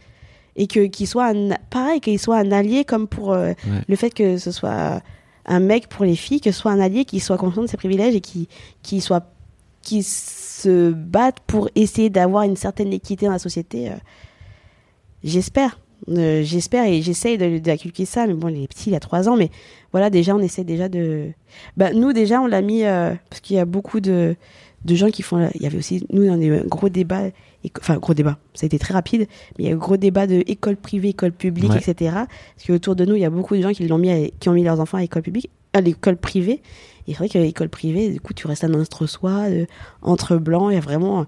et que qu'il soit un, pareil qu'il soit un allié comme pour euh, Ouais. le fait que ce soit un mec pour les filles que ce soit un allié qui soit conscient de ses privilèges et qui qui soit qui se batte pour essayer d'avoir une certaine équité dans la société euh, j'espère Euh, j'espère et j'essaye d'inculquer ça mais bon il est petit il a trois ans mais voilà déjà on essaie déjà de bah nous déjà on l'a mis euh, parce qu'il y a beaucoup de de gens qui font il y avait aussi nous on a eu un gros débat enfin gros débat ça a été très rapide mais il y a eu un gros débat de école privée école publique Ouais. etc parce qu'autour de nous il y a beaucoup de gens qui l'ont mis à- qui ont mis leurs enfants à l'école publique à l'école privée et c'est vrai que l'école privée du coup tu restes un entre-soi euh, entre blancs il y a vraiment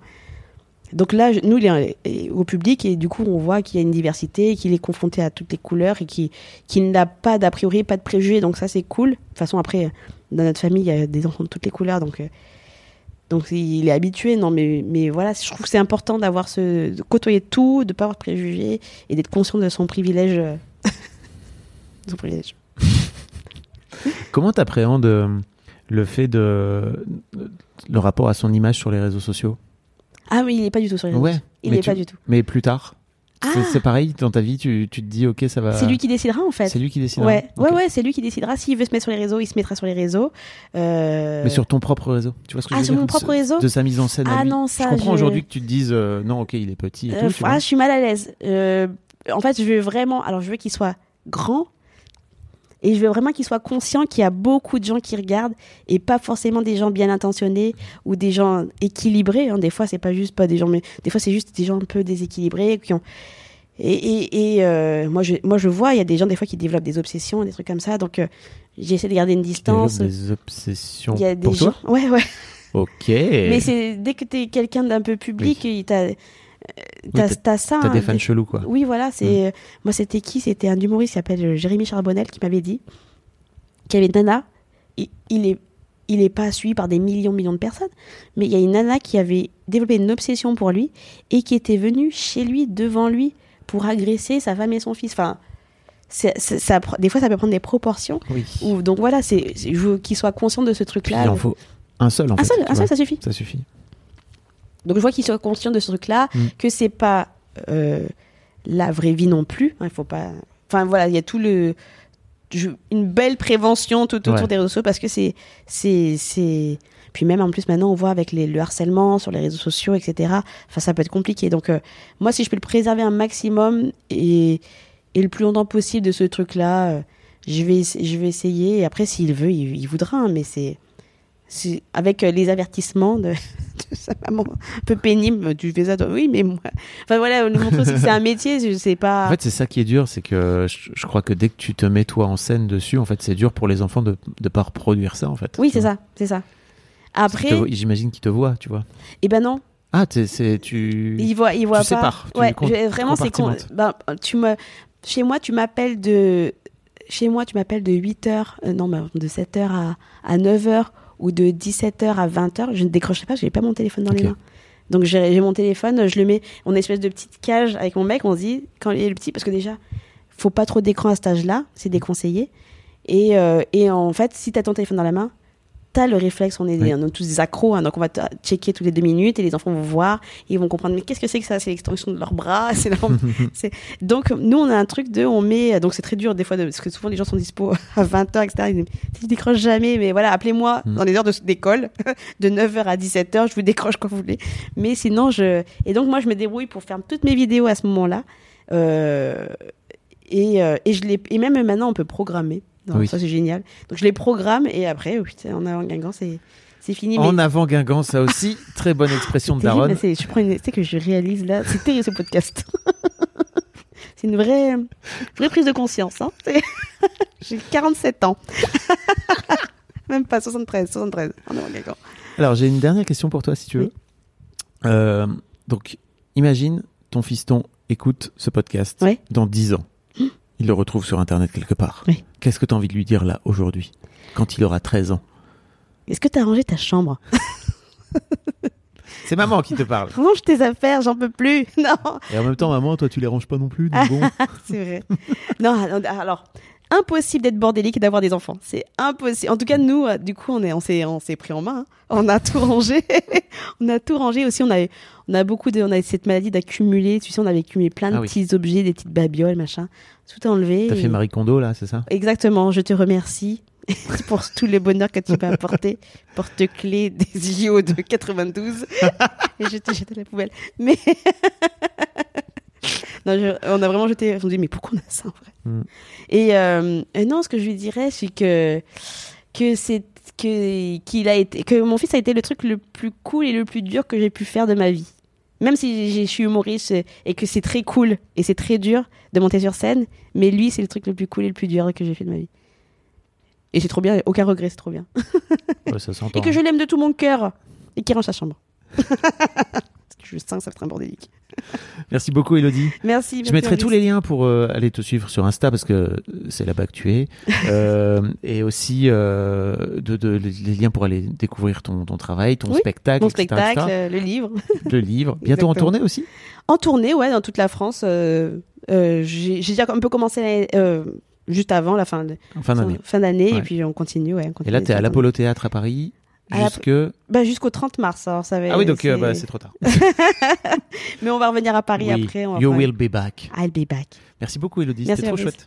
donc là, nous, il est au public et du coup, on voit qu'il y a une diversité, qu'il est confronté à toutes les couleurs et qu'il n'a pas d'a priori, pas de préjugés. Donc ça, c'est cool. De toute façon, après, dans notre famille, il y a des enfants de toutes les couleurs, donc euh, donc il est habitué. Non, mais mais voilà, je trouve que c'est important d'avoir ce de côtoyer tout, de pas avoir de préjugés et d'être conscient de son privilège. euh, son privilège. Comment t'appréhendes euh, le fait de le rapport à son image sur les réseaux sociaux? Ah oui, il est pas du tout sur les réseaux. Ouais. Il mais est tu- pas du tout. Mais plus tard. C'est- Ah C'est pareil dans ta vie, tu, tu te dis ok, ça va. C'est lui qui décidera en fait. C'est lui qui décidera. Ouais, ouais, ouais, c'est lui qui décidera. S'il veut se mettre sur les réseaux, il se mettra sur les réseaux. Euh, Mais sur ton propre réseau. Tu vois ce que Ah, je veux sur dire mon propre réseau De sa mise en scène. à Ah lui. non, ça, Je comprends aujourd'hui que tu te dises euh, non, ok, il est petit et Euh, tout. ah, je suis mal à l'aise. En fait, je veux vraiment. Alors, je veux qu'il soit grand. Et je veux vraiment qu'il soit conscient qu'il y a beaucoup de gens qui regardent et pas forcément des gens bien intentionnés ou des gens équilibrés. hein. Des fois, c'est pas juste pas des gens, mais des fois, c'est juste des gens un peu déséquilibrés qui ont. Et, et, et, euh, moi, je, moi, je vois, il y a des gens des fois qui développent des obsessions, des trucs comme ça. Donc, euh, j'essaie de garder une Tu distance. des obsessions Il y a des pour gens. toi Ouais, ouais. Ok. Mais c'est dès que t'es quelqu'un d'un peu public, euh, t'as, t'as ça. T'as des hein, fans chelous quoi. Oui, voilà, c'est moi c'était qui? C'était un humoriste qui s'appelle euh, Jérémy Charbonnel qui m'avait dit qu'il y avait une nana. Il, il est il est pas suivi par des millions millions de personnes, mais il y a une nana qui avait développé une obsession pour lui et qui était venue chez lui devant lui pour agresser sa femme et son fils. Enfin, ça, des fois ça peut prendre des proportions. Oui. Donc voilà, c'est c'est- je veux qu'il soit conscient de ce truc-là. il en faut un seul en un fait. seul, un vois. seul, ça suffit. Ça suffit. Donc je vois qu'il soit conscient de ce truc-là, Mm. que c'est pas euh, la vraie vie non plus. hein, Il faut pas. Enfin voilà, il y a tout le je- une belle prévention tout autour Ouais. des réseaux sociaux parce que c'est c'est c'est puis même en plus maintenant on voit avec les, le harcèlement sur les réseaux sociaux etc. Enfin ça peut être compliqué. Donc euh, moi si je peux le préserver un maximum et et le plus longtemps possible de ce truc-là. euh, je vais, je vais essayer. Et après, s'il veut, il, il voudra. hein, mais c'est, c'est avec euh, les avertissements de, de sa maman un peu pénible. Tu fais ça, toi Oui, mais moi. Enfin voilà, on nous montre aussi que c'est un métier. Je sais pas. En fait, c'est ça qui est dur, c'est que je, je crois que dès que tu te mets toi en scène dessus, en fait, c'est dur pour les enfants de ne pas reproduire ça, en fait. oui, c'est ça, c'est ça. Après, voient- J'imagine qu'ils te voient, tu vois. eh ben non. Ah, c'est tu. Il voit, il voit tu pas. sépares, tu ouais, je- vraiment, c'est con. Ben, tu me, chez moi, tu m'appelles de, chez moi, tu m'appelles de 8 heures, euh, non, ben, de 7 heures à, à 9 ou de 17 heures à 20 heures. Je ne décrocherai pas, je n'ai pas mon téléphone dans les mains. Donc j'ai mon téléphone, je le mets, une espèce de petite cage avec mon mec, on se dit, quand il est le petit, parce que déjà, faut pas trop d'écran à cet âge-là, c'est déconseillé. Et, euh, et en fait, si tu as ton téléphone dans la main, t'as le réflexe, on est, Oui. on est tous des accros, hein, donc on va checker toutes les deux minutes et les enfants vont voir, et ils vont comprendre, mais qu'est-ce que c'est que ça? C'est l'extension de leurs bras, c'est leur- Donc nous, on a un truc de, on met, donc c'est très dur des fois, de- parce que souvent les gens sont dispo à 20h, etc. Ils disent, jamais, mais voilà, appelez-moi Mm. dans les heures de- d'école, de 9h à 17h, je vous décroche quand vous voulez. Mais sinon, je... Et donc moi, je me débrouille pour faire toutes mes vidéos à ce moment-là. Euh, et, euh, et, je les... et même maintenant, on peut programmer. Donc, Oui. Ça, c'est génial. Donc je les programme et après, oui, en avant Guingamp, c'est c'est fini. En mais... avant Guingamp, ça aussi, très bonne expression de mais c'est- je prends une... Tu sais que je réalise là, c'est terrible ce podcast. c'est une vraie, vraie prise de conscience. Hein. J'ai 47 ans. Même pas 73, 73. En avant Guingamp. Alors, j'ai une dernière question pour toi, si tu veux. Oui. Euh, donc, imagine ton fiston écoute ce podcast Oui. dans 10 ans. Il le retrouve sur Internet quelque part. Oui. Qu'est-ce que tu as envie de lui dire là, aujourd'hui, quand il aura 13 ans? Est-ce que tu as rangé ta chambre? C'est maman qui te parle. Range tes affaires, j'en peux plus. Non, Et en même temps, maman, toi, tu les ranges pas non plus. donc bon. c'est vrai. non, alors, impossible d'être bordélique et d'avoir des enfants. C'est impossible. En tout cas, nous, euh, du coup, on est, on s'est, on s'est pris en main. hein. On a tout rangé. on a tout rangé aussi. On a, on a beaucoup de, on a cette maladie d'accumuler. Tu sais, on avait accumulé plein de Ah oui. petits objets, des petites babioles, machin. Tout enlevé. T'as et- fait Marie Kondo, là, c'est ça? Exactement. Je te remercie pour tout le bonheur que tu m'as apporté. Porte-clés des JO de 92. et je te jette à la poubelle. Mais. Non, je- on a vraiment jeté. On dit, mais pourquoi on a ça en vrai Mm. et, euh, et non, ce que je lui dirais, c'est que. que c'est. Que, qu'il a été, que mon fils a été le truc le plus cool et le plus dur que j'ai pu faire de ma vie. Même si je suis humoriste et- que c'est très cool et c'est très dur de monter sur scène, mais lui, c'est le truc le plus cool et le plus dur que j'ai fait de ma vie. Et c'est trop bien, aucun regret, c'est trop bien. Ouais, ça s'entend. Et que je l'aime de tout mon cœur et qu'il range sa chambre. Je sens que ça va être un bordélique. Merci beaucoup, Elodie. Merci. Je mettrai tous les liens pour euh, aller te suivre sur Insta parce que c'est là-bas que tu es. Euh, et aussi euh, de, de- les liens pour aller découvrir ton, ton travail, ton Oui, spectacle, Mon etc., spectacle, etc. euh, le livre. le livre. Bientôt en tournée aussi? En tournée, ouais, dans toute la France. euh, euh, j'ai déjà un peu commencé euh, juste avant la fin de- en fin d'année. fin d'année Ouais. et puis on continue. Ouais, on Et continue là, tu es à l'Apollo Théâtre à Paris jusque... Bah, jusqu'au 30 mars. Alors ça va, Ah oui, donc euh, c'est- bah, c'est trop tard. Mais on va revenir à Paris Oui, après. On you will be back. I'll be back. Merci beaucoup, Elodie. C'était trop chouette.